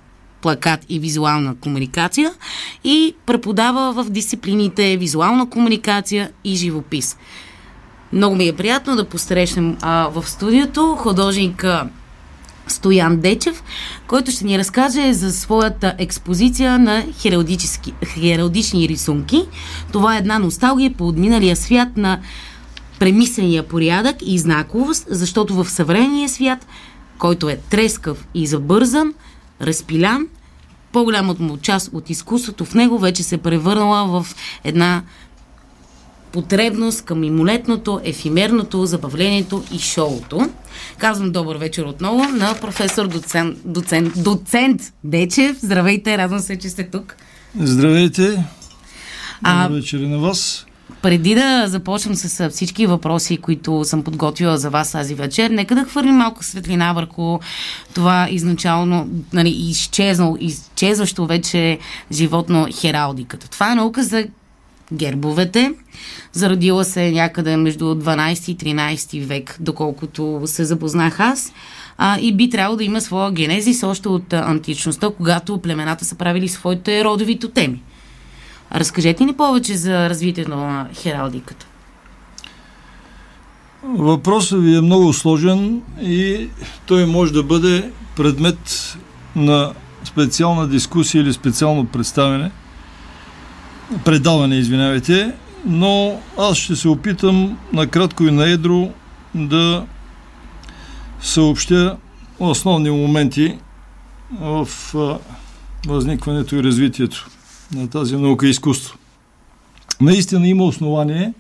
плакат и визуална комуникация и преподава в дисциплините визуална комуникация и живопис. Много ми е приятно да посрещнем а, в студиото художника Стоян Дечев, който ще ни разкаже за своята експозиция на хералдични рисунки. Това е една носталгия по отминалия свят на премисления порядък и знаковост, защото в съвременния свят, който е трескав и забързан, разпилян, по-голямата му част от изкуството в него вече се превърнала в една потребност към имолетното, ефимерното, забавлението и шоуто. Казвам добър вечер отново на професор доцент, доцент, доцент Дечев. Здравейте, радвам се, че сте тук. Здравейте. Добър вечер на вас. Преди да започнем с всички въпроси, които съм подготвила за вас тази вечер, нека да хвърлим малко светлина върху това изначално нали, изчезнал, изчезващо вече животно хералдиката. Това е наука за гербовете. Зародила се някъде между 12 и 13 век, доколкото се запознах аз. А, и би трябвало да има своя генезис още от античността, когато племената са правили своите родови тотеми. Разкажете ни повече за развитието на хералдиката. Въпросът ви е много сложен и той може да бъде предмет на специална дискусия или специално представяне, предаване, извинявайте, но аз ще се опитам накратко и на едро да съобщя основни моменти в възникването и развитието на тази наука и изкуство. Наистина има основание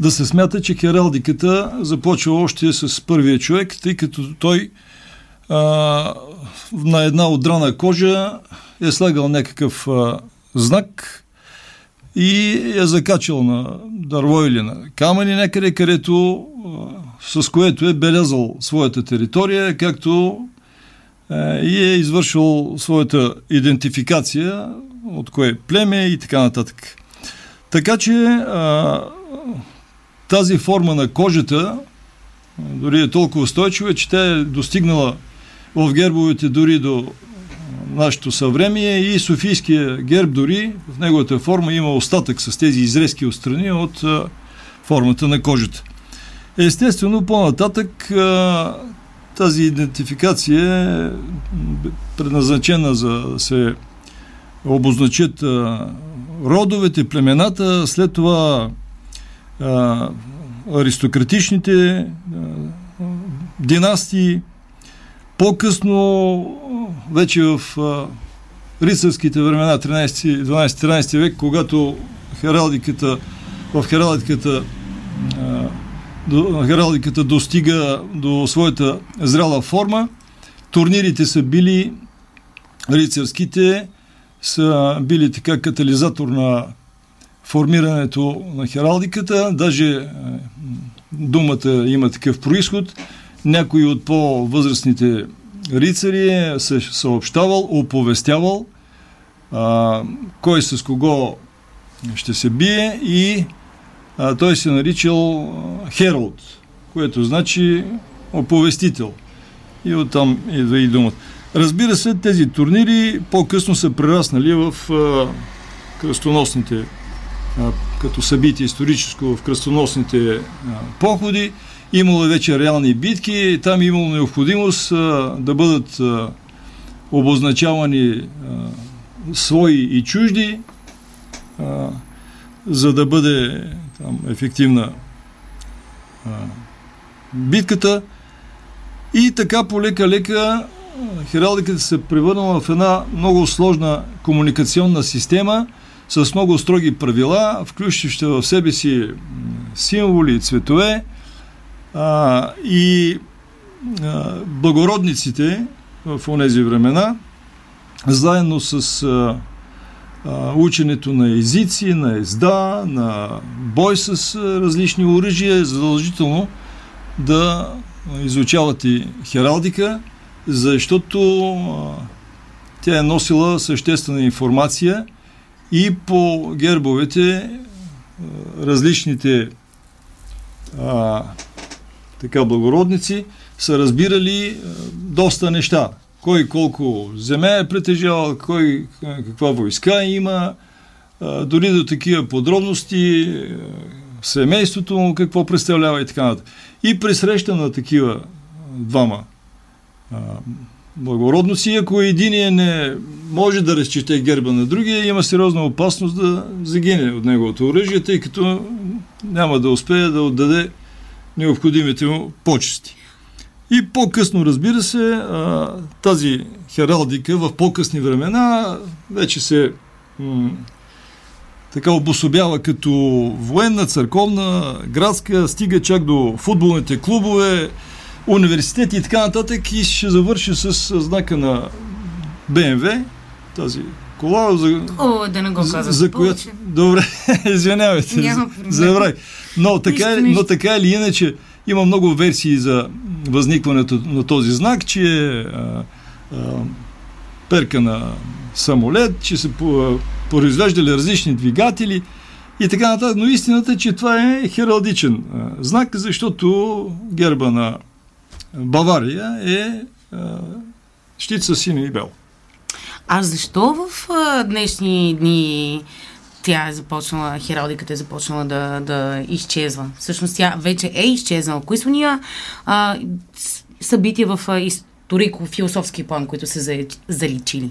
да се смята, че хералдиката започва още с първия човек, тъй като той а, на една отдрана кожа е слагал някакъв а, знак и е закачал на дърво или на камъни някъде, където а, с което е белязал своята територия, както и е извършил своята идентификация от кое племе и така нататък. Така че а, тази форма на кожата дори е толкова устойчива, че тя е достигнала в гербовете дори до нашето съвремие и Софийския герб дори в неговата форма има остатък с тези изрезки отстрани от а, формата на кожата. Естествено, по-нататък а, тази идентификация е предназначена за да се обозначат а, родовете, племената, след това а, аристократичните а, династии. По-късно, вече в а, рицарските времена, 13, 12-13 век, когато хералдиката, в хералдиката до, хералдиката достига до своята зряла форма, турнирите са били рицарските, са били така катализатор на формирането на хералдиката. Даже е, думата има такъв происход. Някой от по-възрастните рицари се съобщавал, оповестявал а, кой с кого ще се бие и а, той се наричал Хералд, което значи оповестител. И оттам идва и думата. Разбира се, тези турнири по-късно са прераснали в а, кръстоносните, а, като събитие историческо в кръстоносните а, походи. Имало вече реални битки, там имало необходимост а, да бъдат а, обозначавани а, свои и чужди, а, за да бъде там, ефективна а, битката. И така полека-лека хералдиката се превърнала в една много сложна комуникационна система с много строги правила, включваща в себе си символи и цветове а, и а, благородниците в тези времена, заедно с а, ученето на езици, на езда, на бой с различни оръжия задължително да изучавате хералдика, защото а, тя е носила съществена информация и по гербовете различните а, така благородници са разбирали а, доста неща. Кой колко земя е притежавал, кой каква войска има, а, дори до такива подробности, а, семейството му какво представлява и така нататък. И при среща на такива двама а, благородности, ако един не може да разчете герба на другия, има сериозна опасност да загине от неговото оръжие, тъй като няма да успее да отдаде необходимите му почести. И по-късно, разбира се, тази хералдика в по-късни времена вече се така обособява като военна, църковна, градска, стига чак до футболните клубове, университети и така нататък и ще завърши с знака на БМВ, тази кола, за, О, да не го казвам. За, за която... Добре, извинявайте, забравих. Но така, но така или иначе има много версии за възникването на този знак, че е перка на самолет, че са произвеждали различни двигатели и така нататък. Но истината е, че това е хералдичен знак, защото герба на Бавария е а, щит с синя и бел. А защо в а, днешни дни тя е започнала, хералдиката е започнала да, да изчезва? Всъщност тя вече е изчезнала. Кои са ния а, събития в историко-философски план, които се заличили?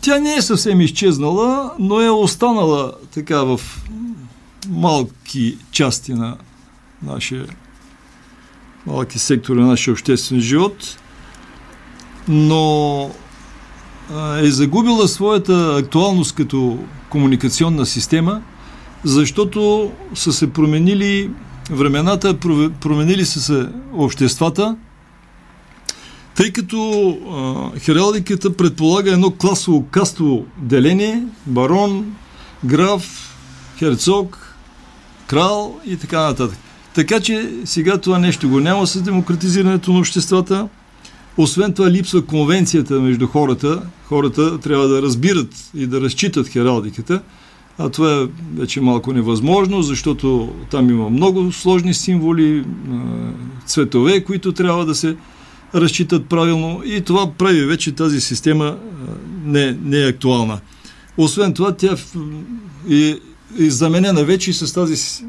Тя не е съвсем изчезнала, но е останала така в малки части на нашия малки сектори на нашия обществен живот, но е загубила своята актуалност като комуникационна система, защото са се променили времената, променили са се обществата, тъй като а, хералдиката предполага едно класово-кастово деление, барон, граф, херцог, крал и така нататък. Така че сега това нещо го няма с демократизирането на обществата. Освен това липсва конвенцията между хората. Хората трябва да разбират и да разчитат хералдиката, а това е вече малко невъзможно, защото там има много сложни символи, цветове, които трябва да се разчитат правилно и това прави вече тази система не, не е актуална. Освен това, тя е, заменена вече с тази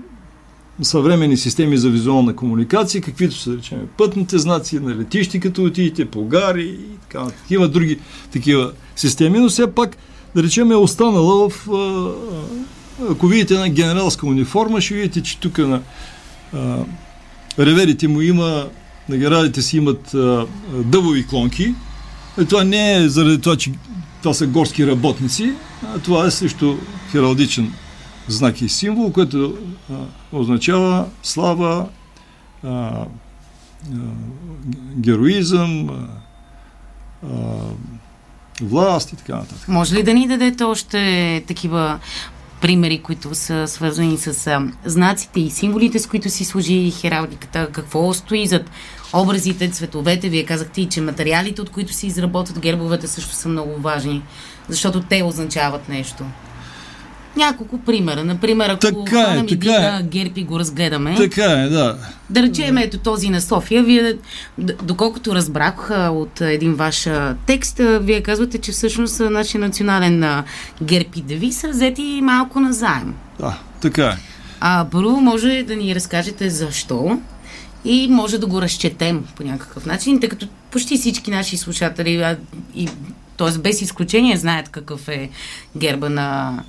съвременни системи за визуална комуникация, каквито са, речем, пътните знаци на летищи, като отидете по гари и така. Има други такива системи, но все пак, да речем, е останала в... Ако видите една генералска униформа, ще видите, че тук на а, реверите му има, на си имат а, дъбови клонки. И това не е заради това, че това са горски работници, а това е също хералдичен знак и символ, което а, означава слава, а, а, героизъм, а, власт и така нататък. Може ли да ни дадете още такива примери, които са свързани с а, знаците и символите, с които си служи хералдиката? Какво стои зад образите, цветовете? Вие казахте и, че материалите, от които се изработват гербовете, също са много важни, защото те означават нещо няколко примера. Например, ако така е, така вида е. Герпи го разгледаме. Така е, да. Да речем ето този на София. Вие, доколкото разбрах от един ваш текст, вие казвате, че всъщност нашия национален Герпи девиз са взети малко назаем. Да, така е. А първо може да ни разкажете защо и може да го разчетем по някакъв начин, тъй като почти всички наши слушатели, а, и, т.е. без изключение, знаят какъв е герба на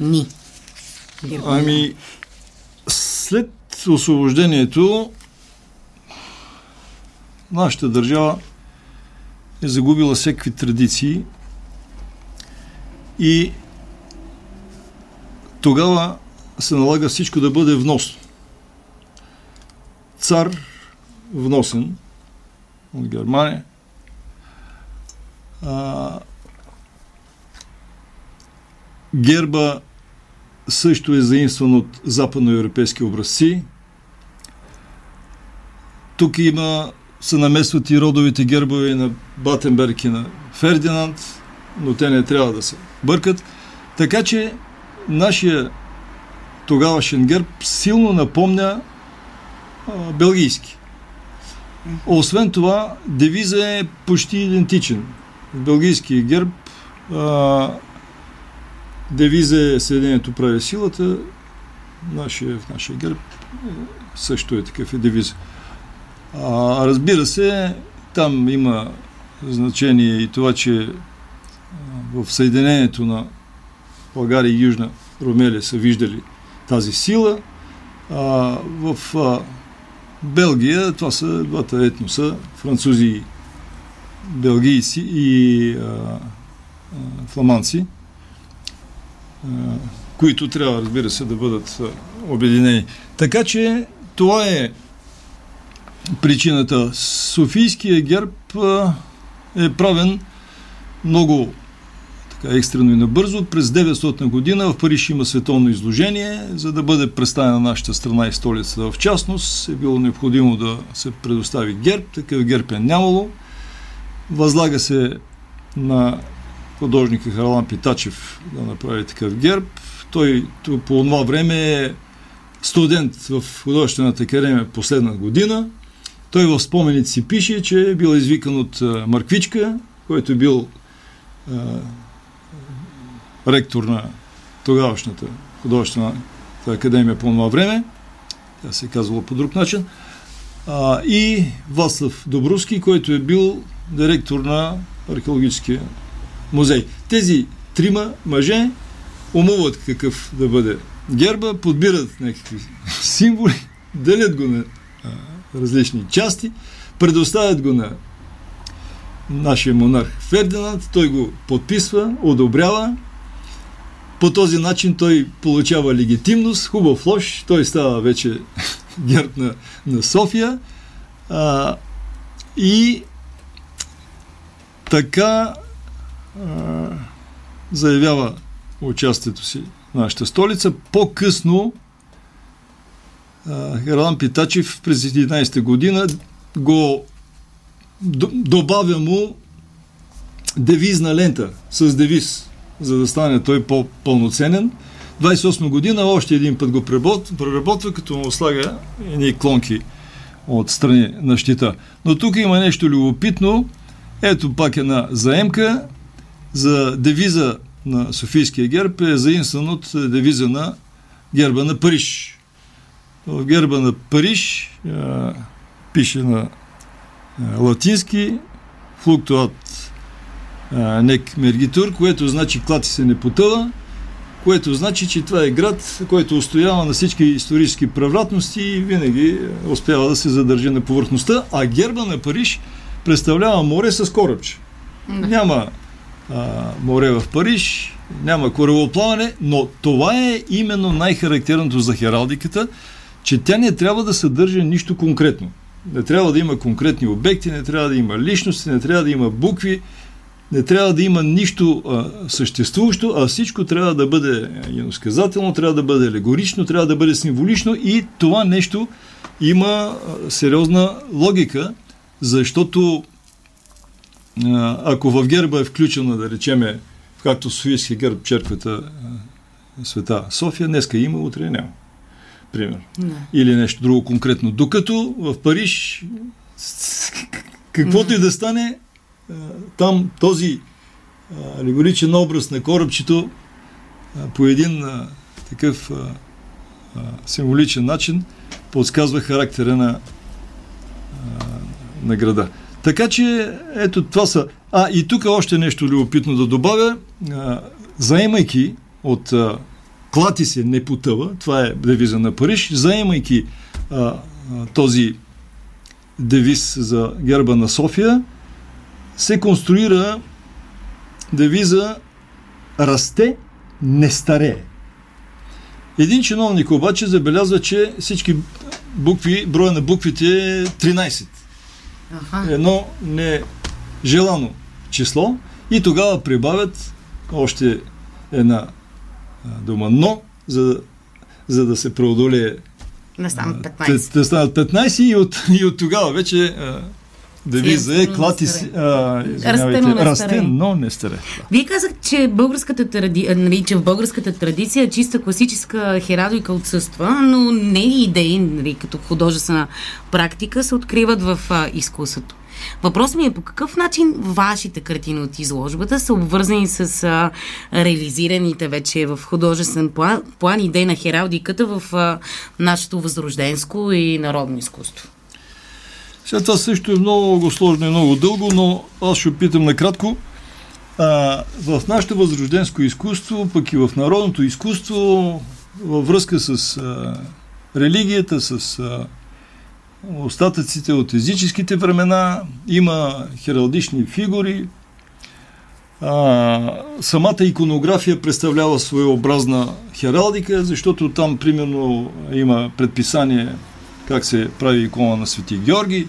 ни? Ами, след освобождението нашата държава е загубила всеки традиции и тогава се налага всичко да бъде вносно. Цар вносен от Германия, герба също е заимстван от западноевропейски образци. Тук има, се намесват и родовите гербове на Батенберг и на Фердинанд, но те не трябва да се бъркат. Така че нашия тогавашен герб силно напомня а, белгийски. Освен това, девиза е почти идентичен. В белгийския герб а, девиза е Съединението прави силата, нашия, в нашия герб е, също е такъв е девиза. А, разбира се, там има значение и това, че в съединението на България и Южна Ромелия са виждали тази сила. А, в а, Белгия това са двата етноса, французи белгийци и а, а, фламанци, които трябва, разбира се, да бъдат обединени. Така че това е причината. Софийския герб е правен много така екстрено и набързо. През 900 година в Париж има световно изложение, за да бъде представена нашата страна и столицата в частност. Е било необходимо да се предостави герб, такъв герб е нямало. Възлага се на художника Харлан Питачев да направи такъв герб. Той по това време е студент в художествената академия последна година. Той в спомените си пише, че е бил извикан от Марквичка, който е бил ректор на тогавашната художествена академия по това време. Тя се е казвала по друг начин. А, и Васлав Добруски, който е бил директор на археологическия музей. Тези трима мъже умуват какъв да бъде герба, подбират някакви символи, делят го на различни части, предоставят го на нашия монарх Фердинанд, той го подписва, одобрява по този начин той получава легитимност, хубав лош, той става вече герб на, на София а, и така заявява участието си в нашата столица. По-късно Херлан Питачев през 11 година го добавя му девизна лента с девиз за да стане той по-пълноценен. 28 година още един път го преработва, като му слага едни клонки от страни на щита. Но тук има нещо любопитно. Ето пак една заемка за девиза на Софийския герб е заимстван от девиза на герба на Париж. В герба на Париж а, пише на а, латински флуктуат Нек Мергитур, което значи клати се не потъва, което значи, че това е град, който устоява на всички исторически превратности и винаги успява да се задържи на повърхността, а герба на Париж представлява море с корабче. Няма а, море в Париж, няма корабоплаване, но това е именно най-характерното за хералдиката, че тя не трябва да съдържа нищо конкретно. Не трябва да има конкретни обекти, не трябва да има личности, не трябва да има букви, не трябва да има нищо а, съществуващо, а всичко трябва да бъде иносказателно, трябва да бъде алегорично, трябва да бъде символично и това нещо има сериозна логика, защото ако в герба е включено, да речеме, както Софийския герб, черквата Света София, днеска има, утре няма. Пример. Не. Или нещо друго конкретно. Докато в Париж каквото и да стане, там този алегоричен образ на корабчето по един такъв символичен начин подсказва характера на, на града. Така че, ето това са. А, и тук още нещо любопитно да добавя. заемайки от клати се не потъва, това е девиза на Париж, заемайки а, а, този девиз за герба на София, се конструира девиза расте, не старее. Един чиновник обаче забелязва, че всички букви, броя на буквите е 13. Аха. Едно нежелано число и тогава прибавят още една дума. Но, за, за да се преодолее да станат 15. Да, да станат 15 и от, и от тогава вече а, девиза е клати си... Растено не расте, но не старе. Вие казах, че, българската тради... нали, че в българската традиция чиста класическа херадойка отсъства, но не и идеи, нали, като художествена практика, се откриват в а, изкуството. Въпрос ми е по какъв начин вашите картини от изложбата са обвързани с а, реализираните вече в художествен план, план идеи на хералдиката в а, нашето възрожденско и народно изкуство? Сега това също е много сложно и много дълго, но аз ще опитам накратко. А, в нашето възрожденско изкуство, пък и в народното изкуство, във връзка с а, религията, с а, остатъците от езическите времена, има хералдични фигури. А, самата иконография представлява своеобразна хералдика, защото там примерно има предписание как се прави икона на Свети Георги,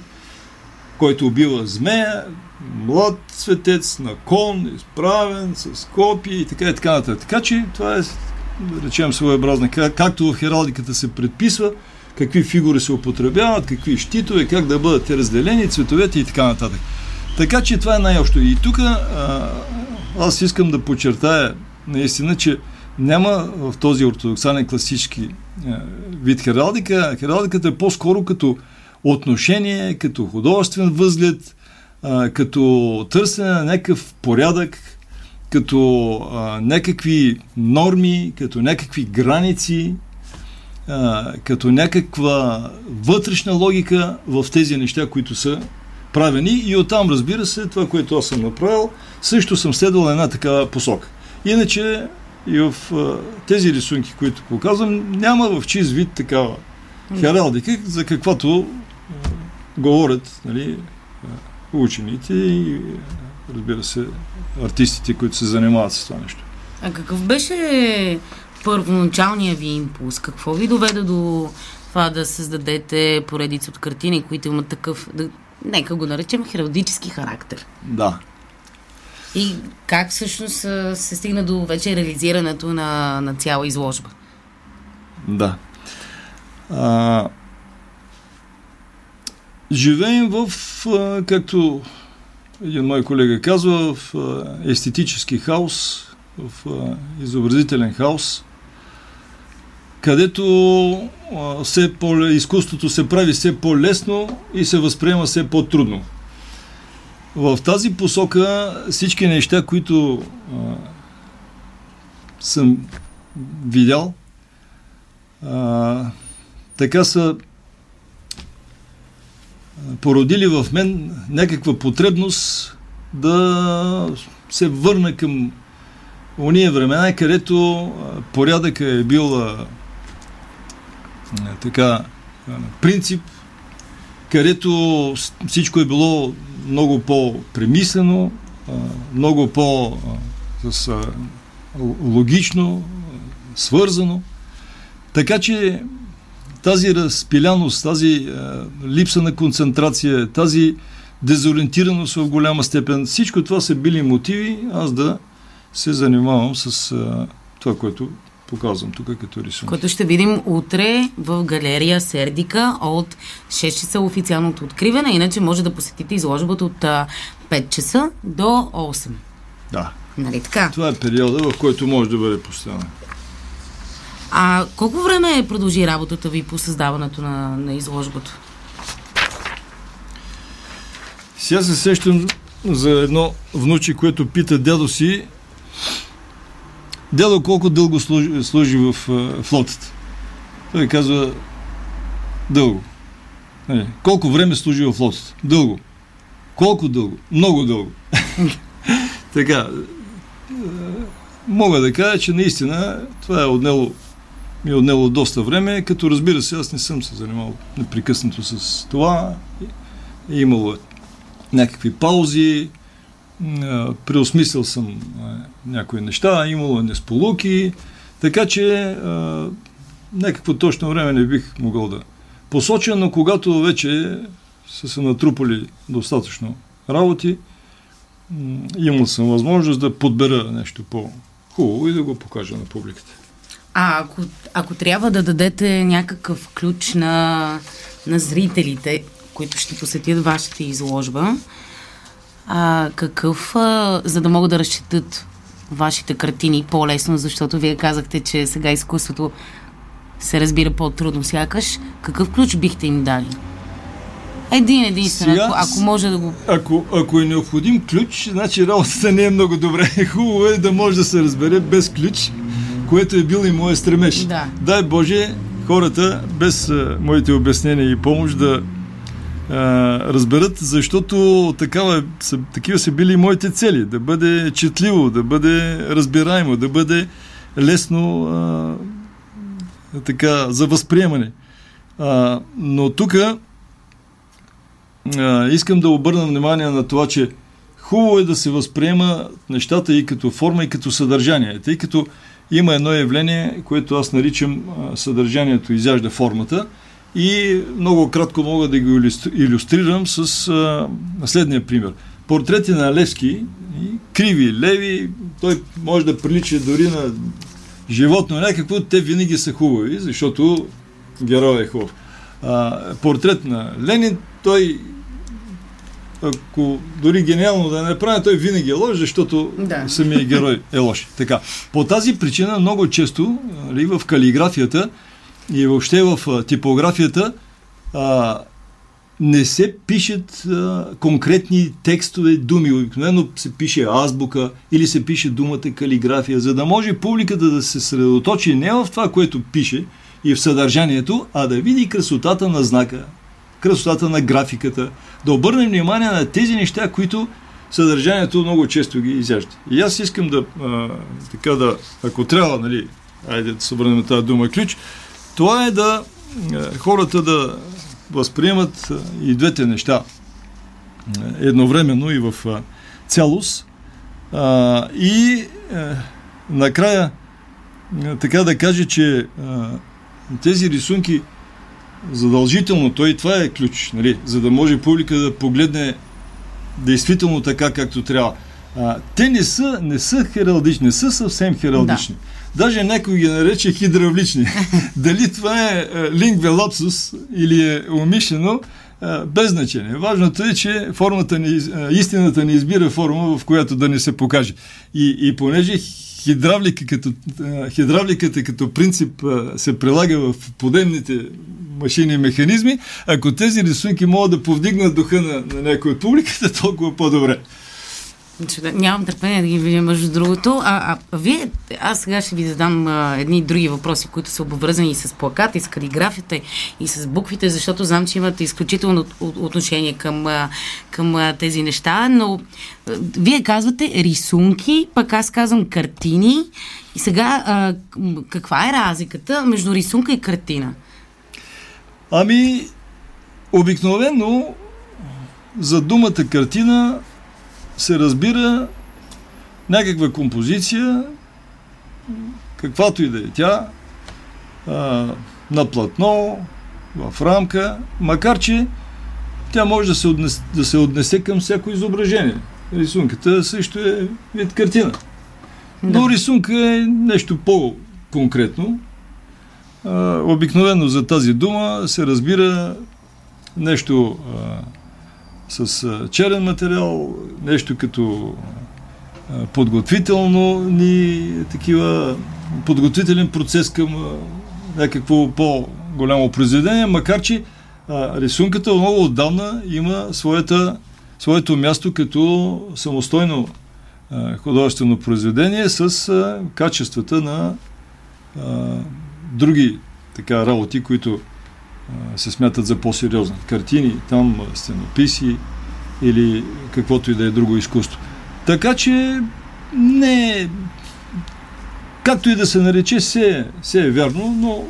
който убива змея, млад светец на кон, изправен, с копи и така и така нататък. Така че това е, да речем, своеобразна. Както в хералдиката се предписва, какви фигури се употребяват, какви щитове, как да бъдат разделени, цветовете и така нататък. Така че това е най-общо. И тук аз искам да подчертая наистина, че няма в този ортодоксален класически вид хералдика. Хералдиката е по-скоро като отношение, като художествен възглед, като търсене на някакъв порядък, като а, някакви норми, като някакви граници, като някаква вътрешна логика в тези неща, които са правени и оттам, разбира се, това, което аз съм направил, също съм следвал една такава посока. Иначе и в а, тези рисунки, които показвам, няма в чист вид такава хералдика, за каквато а, говорят нали, учените и разбира се артистите, които се занимават с това нещо. А какъв беше първоначалният ви импулс? Какво ви доведе до това да създадете поредица от картини, които имат такъв, да, нека го наречем, хералдически характер? Да. И как всъщност се стигна до вече реализирането на, на цяла изложба? Да. А, живеем в, както един мой колега казва, в естетически хаос, в изобразителен хаос, където все по, изкуството се прави все по-лесно и се възприема все по-трудно. В тази посока всички неща, които а, съм видял, а, така са породили в мен някаква потребност да се върна към уния времена, където порядъка е бил така принцип, където всичко е било много по-премислено, много по-логично, свързано. Така че тази разпиляност, тази липса на концентрация, тази дезориентираност в голяма степен, всичко това са били мотиви аз да се занимавам с това, което показвам тук като рисунки. Което ще видим утре в галерия Сердика от 6 часа официалното откриване. Иначе може да посетите изложбата от 5 часа до 8. Да. Нали така? Това е периода, в който може да бъде постоянно. А колко време продължи работата ви по създаването на, на изложбата? Сега се сещам за едно внуче, което пита дядо си Дядо колко дълго служи, служи в uh, флотата? Той казва дълго. Нали, колко време служи в флотата? Дълго. Колко дълго? Много дълго. така, мога да кажа, че наистина това е отнело, ми е отнело доста време, като разбира се, аз не съм се занимавал непрекъснато с това. Е имало някакви паузи, преосмислил съм някои неща, имало несполуки, така че някакво точно време не бих могъл да посоча, но когато вече са се натрупали достатъчно работи, имал съм възможност да подбера нещо по, хубаво и да го покажа на публиката. А ако, ако трябва да дадете някакъв ключ на, на зрителите, които ще посетят вашата изложба, а, какъв, а, за да могат да разчитат вашите картини по-лесно, защото вие казахте, че сега изкуството се разбира по-трудно сякаш, какъв ключ бихте им дали? Един единствен, Сега, ако, ако може да го... Ако, ако е необходим ключ, значи работата не е много добре. Хубаво е да може да се разбере без ключ, което е бил и моят стремеж. Да. Дай Боже, хората без а, моите обяснения и помощ да а, разберат, защото такава, са, такива са били моите цели. Да бъде четливо, да бъде разбираемо, да бъде лесно а, така, за възприемане. А, но тук искам да обърна внимание на това, че хубаво е да се възприема нещата и като форма, и като съдържание. Тъй като има едно явление, което аз наричам съдържанието изяжда формата и много кратко мога да го иллюстрирам с а, следния пример. Портрети на Левски, криви, леви, той може да прилича дори на животно някакво, те винаги са хубави, защото герой е хубав. А, портрет на Ленин, той ако дори гениално да не направи, той винаги е лош, защото Да. самия герой е лош. Така. По тази причина много често нали, в калиграфията и въобще в типографията а, не се пишат а, конкретни текстове, думи. Обикновено се пише азбука или се пише думата калиграфия, за да може публиката да се средоточи не в това, което пише и в съдържанието, а да види красотата на знака, красотата на графиката, да обърнем внимание на тези неща, които съдържанието много често ги изяжда. И аз искам да, а, така да, ако трябва, нали, айде да се обърнем тази дума ключ, това е да а, хората да възприемат а, и двете неща а, едновременно и в цялост. И накрая така да кажа, че тези рисунки задължително, той това е ключ, нали, за да може публика да погледне действително така, както трябва. А, те не са, не са хералдични, не са съвсем хералдични. Да. Даже някой ги нарече хидравлични. Дали това е лингве лапсус или е умишлено, а, без значение. Важното е, че формата а, истината ни избира форма, в която да ни се покаже. И, и понеже хидравлика като, а, хидравликата като принцип се прилага в подемните машини и механизми, ако тези рисунки могат да повдигнат духа на, на някой от публиката, толкова по-добре. Нямам търпение да ги видя между другото. А, а вие, аз сега ще ви задам а, едни други въпроси, които са обвързани и с плаката, и с калиграфията, и с буквите, защото знам, че имате изключително отношение към, а, към а, тези неща, но а, вие казвате рисунки, пък аз казвам картини. И сега, а, каква е разликата между рисунка и картина? Ами, обикновено за думата картина се разбира някаква композиция, каквато и да е тя, а, на платно, в рамка, макар че тя може да се, отнесе, да се отнесе към всяко изображение. Рисунката също е вид картина. Да. Но рисунка е нещо по-конкретно. Обикновено за тази дума се разбира нещо а, с черен материал, нещо като подготвително ни такива подготвителен процес към някакво по-голямо произведение, макар че а, рисунката много отдавна има своята, своето място като самостойно а, художествено произведение с а, качествата на други така работи, които се смятат за по-сериозни. Картини, там стенописи или каквото и да е друго изкуство. Така че не както и да се нарече, се, се е вярно, но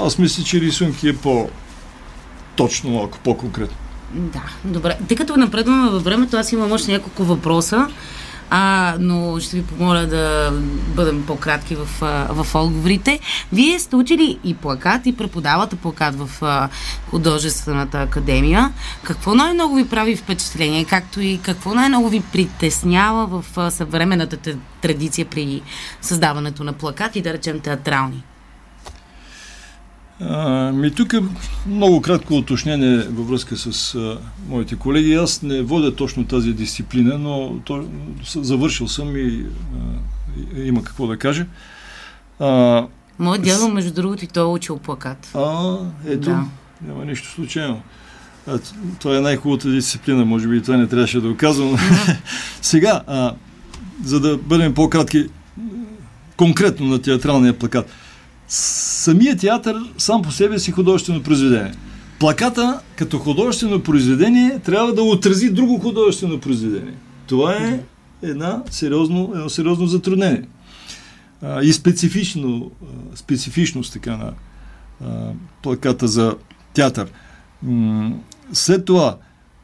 аз мисля, че рисунки е по точно малко по-конкретно. Да, добре. Тъй като напредваме във времето, аз имам още няколко въпроса. А, но ще ви помоля да бъдем по-кратки в, в отговорите. Вие сте учили и плакат, и преподавате плакат в художествената академия. Какво най-много ви прави впечатление, както и какво най-много ви притеснява в съвременната традиция при създаването на плакати, да речем театрални? А, ми тук е много кратко уточнение във връзка с а, моите колеги. Аз не водя точно тази дисциплина, но то, завършил съм и а, има какво да кажа. А, Моят дядо, между другото, и той е учил плакат. А, ето, да. няма нищо случайно. А, това е най-хубавата дисциплина, може би и това не трябваше да го казвам. Сега, а, за да бъдем по-кратки, конкретно на театралния плакат – самият театър сам по себе си художествено произведение. Плаката като художествено произведение трябва да отрази друго художествено произведение. Това е една сериозно, едно сериозно затруднение. А, и специфично, специфичност така на а, плаката за театър. М- след това,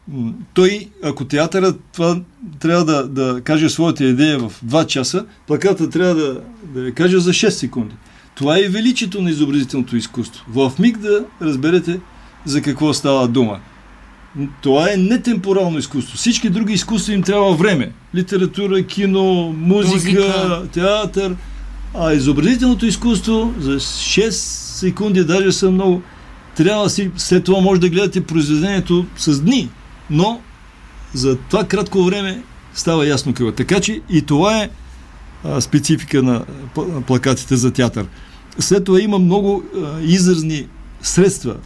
м- той, ако театърът това трябва да, да каже своята идея в 2 часа, плаката трябва да, да я каже за 6 секунди. Това е величието на изобразителното изкуство. В миг да разберете за какво става дума. Това е нетемпорално изкуство. Всички други изкуства им трябва време. Литература, кино, музика, музика. театър. А изобразителното изкуство за 6 секунди, даже са много. Трябва си, след това може да гледате произведението с дни. Но за това кратко време става ясно какво. Така че и това е специфика на плакатите за театър. След това има много а, изразни средства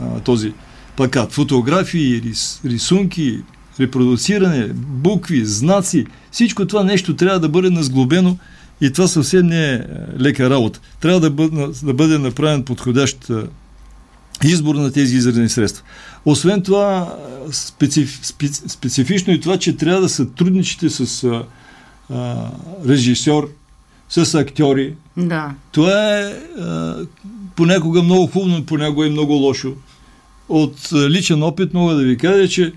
а, този плакат. Фотографии, рис, рисунки, репродуциране, букви, знаци. Всичко това нещо трябва да бъде назглобено и това съвсем не е лека работа. Трябва да бъде, да бъде направен подходящ избор на тези изразни средства. Освен това, специф, специ, специфично и това, че трябва да сътрудничите с а, режисьор, с актьори. Да. Това е а, понякога много хубаво, понякога е много лошо. От личен опит мога да ви кажа, че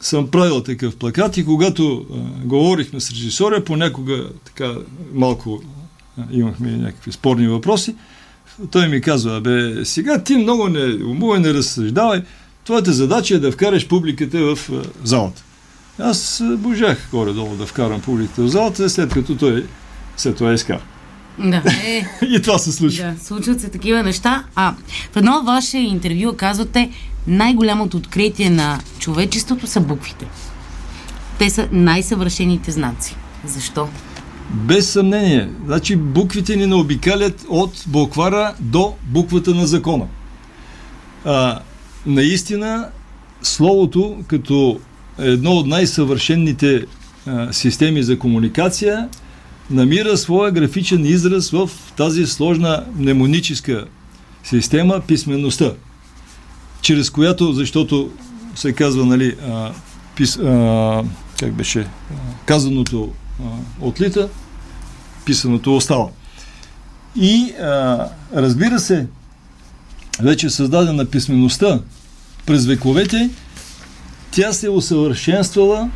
съм правил такъв плакат и когато а, говорихме с режисора, понякога така малко а, имахме някакви спорни въпроси, той ми казва, бе, сега ти много не, умува не разсъждавай, твоята задача е да вкараш публиката в а, залата. Аз божах горе-долу да вкарам публиката в залата, след като той след това изкара. Да. Е, и това се случва. Да, случват се такива неща. А в едно ваше интервю казвате, най-голямото откритие на човечеството са буквите. Те са най-съвършените знаци. Защо? Без съмнение. Значи буквите ни наобикалят от буквара до буквата на закона. А, наистина, словото като едно от най-съвършенните а, системи за комуникация намира своя графичен израз в тази сложна мнемоническа система писменността, чрез която, защото се казва, нали, а, пис, а, как беше, а, казаното а, отлита, писаното остава. И а, разбира се, вече създадена писмеността през вековете, тя се усъвършенствала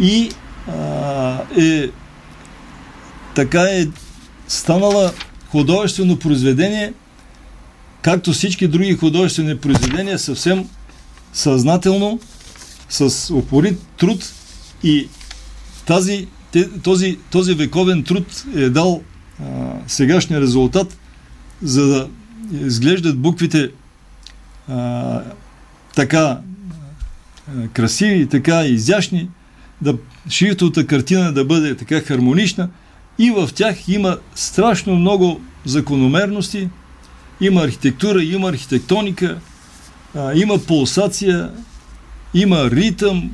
и а, е така е станала художествено произведение, както всички други художествени произведения, съвсем съзнателно, с упорит труд и тази, този, този вековен труд е дал а, сегашния резултат, за да изглеждат буквите а, така а, красиви, така изящни, да шрифтовата картина да бъде така хармонична – и в тях има страшно много закономерности, има архитектура, има архитектоника, а, има пулсация, има ритъм,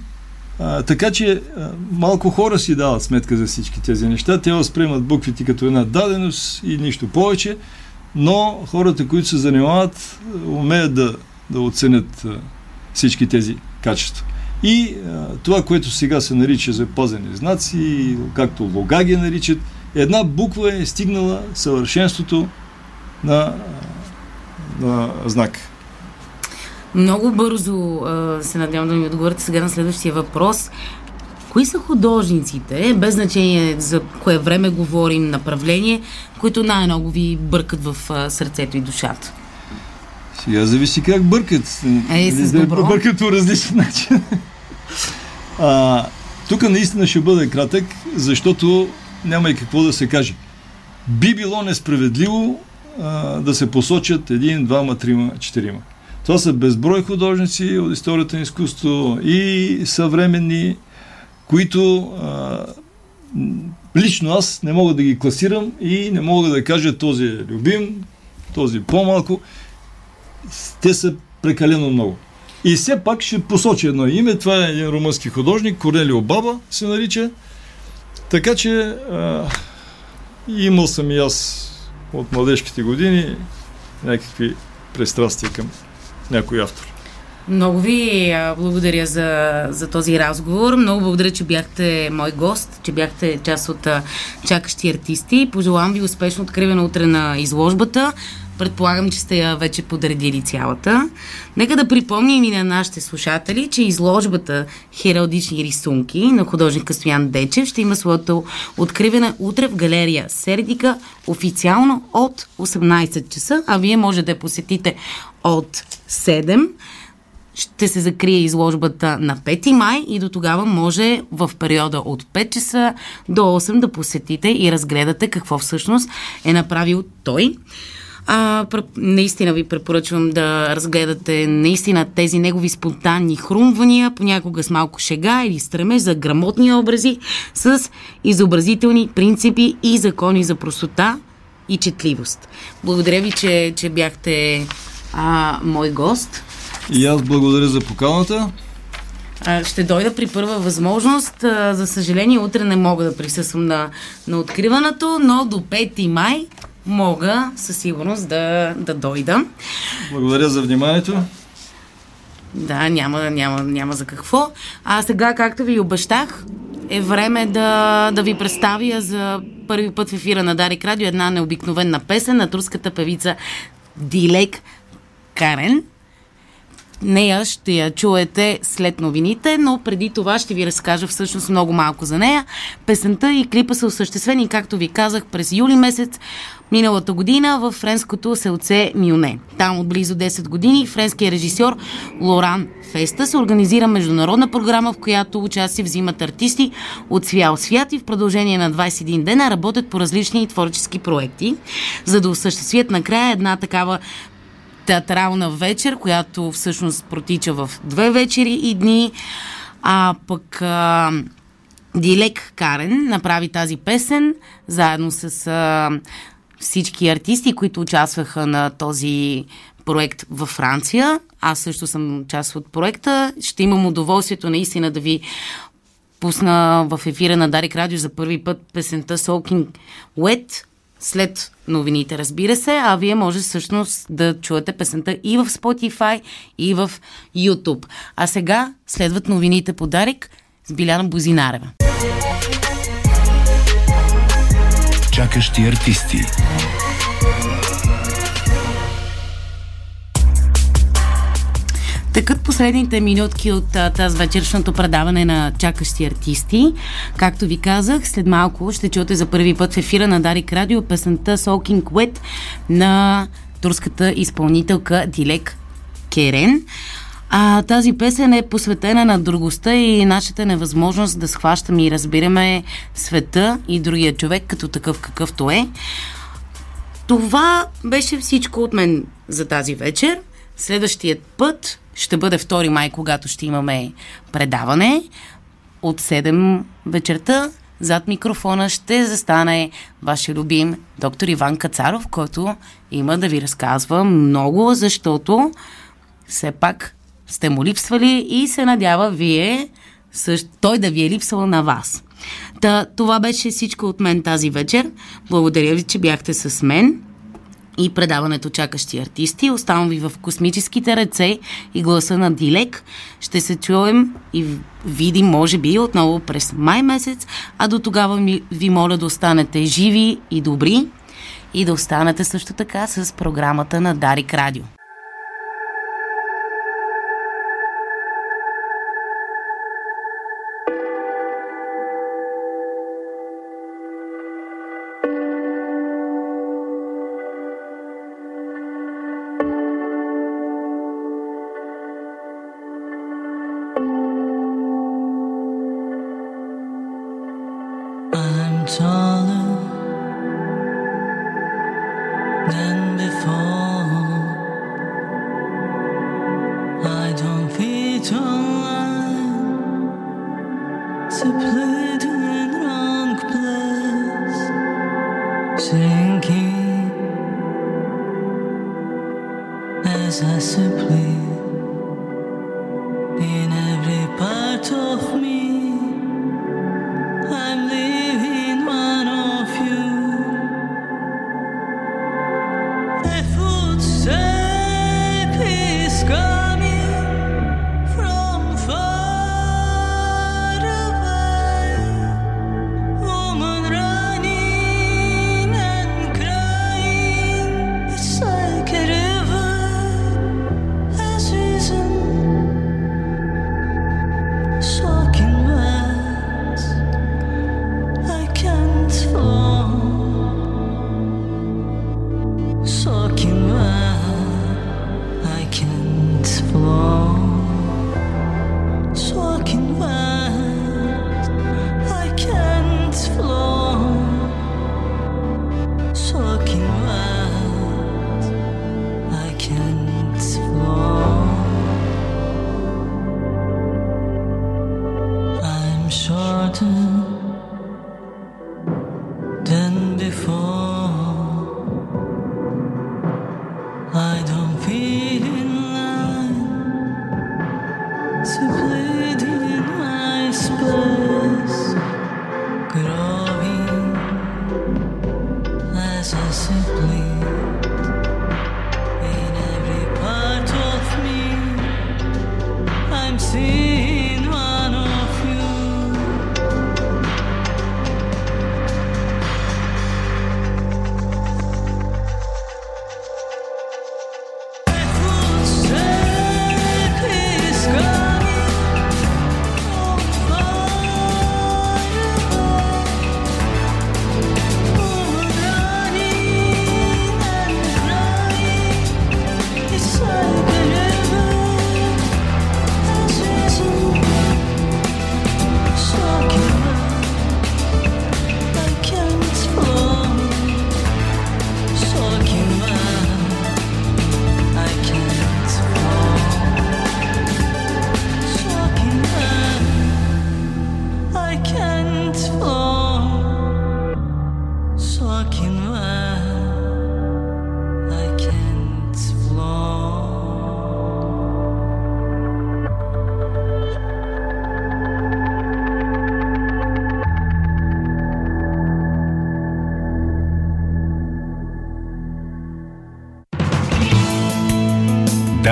а, така че а, малко хора си дават сметка за всички тези неща. Те възприемат буквите като една даденост и нищо повече, но хората, които се занимават, умеят да, да оценят а, всички тези качества. И а, това, което сега се нарича запазени знаци, както лога ги наричат, една буква е стигнала съвършенството на, на знак. Много бързо а, се надявам да ми отговорите сега на следващия въпрос. Кои са художниците, без значение за кое време говорим, направление, които най-много ви бъркат в а, сърцето и душата? Сега зависи как бъркат. Ей, с Да добро. Бъркат по различен начин. А, тук наистина ще бъде кратък, защото няма и какво да се каже. Би било несправедливо а, да се посочат един, двама, трима, четирима. Това са безброй художници от историята на изкуство и съвременни, които а, лично аз не мога да ги класирам и не мога да кажа този е любим, този по-малко. Те са прекалено много. И все пак ще посоча едно име. Това е един румънски художник, Корнелио Баба се нарича. Така че а, имал съм и аз от младежките години някакви пристрастия към някой автор. Много ви благодаря за, за този разговор. Много благодаря, че бяхте мой гост, че бяхте част от чакащи артисти. Пожелавам ви успешно откриване утре на изложбата. Предполагам, че сте я вече подредили цялата. Нека да припомним и на нашите слушатели, че изложбата Хералдични рисунки на художника Стоян Дечев ще има своето откриване утре в галерия Сердика официално от 18 часа, а вие може да я посетите от 7 ще се закрие изложбата на 5 май и до тогава може в периода от 5 часа до 8 да посетите и разгледате какво всъщност е направил той. А, наистина ви препоръчвам да разгледате наистина тези негови спонтанни хрумвания, понякога с малко шега или стремеж за грамотни образи, с изобразителни принципи и закони за простота и четливост. Благодаря ви, че, че бяхте а, мой гост. И аз благодаря за поканата. Ще дойда при първа възможност. За съжаление, утре не мога да присъствам на, на откриването, но до 5 май мога със сигурност да, да дойда. Благодаря за вниманието. Да, няма, няма, няма за какво. А сега, както ви обещах, е време да, да ви представя за първи път в ефира на Дарик Радио една необикновена песен на турската певица Дилек Карен. Нея ще я чуете след новините, но преди това ще ви разкажа всъщност много малко за нея. Песента и клипа са осъществени, както ви казах, през юли месец миналата година в френското селце Мюне. Там от близо 10 години френският режисьор Лоран Феста се организира международна програма, в която участие взимат артисти от цял свят и в продължение на 21 дена работят по различни творчески проекти, за да осъществят накрая една такава театрална вечер, която всъщност протича в две вечери и дни. А пък а, Дилек Карен направи тази песен заедно с а, всички артисти, които участваха на този проект във Франция. Аз също съм част от проекта. Ще имам удоволствието наистина да ви пусна в ефира на Дарик Радио за първи път песента Soaking Wet след новините, разбира се, а вие може всъщност да чуете песента и в Spotify, и в YouTube. А сега следват новините по Дарик с Биляна Бозинарева. Чакащи артисти. Такът последните минутки от тази вечершното предаване на чакащи артисти. Както ви казах, след малко ще чуете за първи път в ефира на Дарик Радио песента Soaking Wet на турската изпълнителка Дилек Керен. А тази песен е посветена на другостта и нашата невъзможност да схващаме и разбираме света и другия човек като такъв какъвто е. Това беше всичко от мен за тази вечер. Следващият път ще бъде 2 май, когато ще имаме предаване от 7 вечерта. Зад микрофона ще застане вашия любим доктор Иван Кацаров, който има да ви разказва много, защото все пак сте му липсвали и се надява вие, също, той да ви е липсвал на вас. Та, това беше всичко от мен тази вечер. Благодаря ви, че бяхте с мен и предаването Чакащи артисти. Оставам ви в космическите ръце и гласа на Дилек. Ще се чуем и видим, може би, отново през май месец, а до тогава ви моля да останете живи и добри и да останете също така с програмата на Дарик Радио.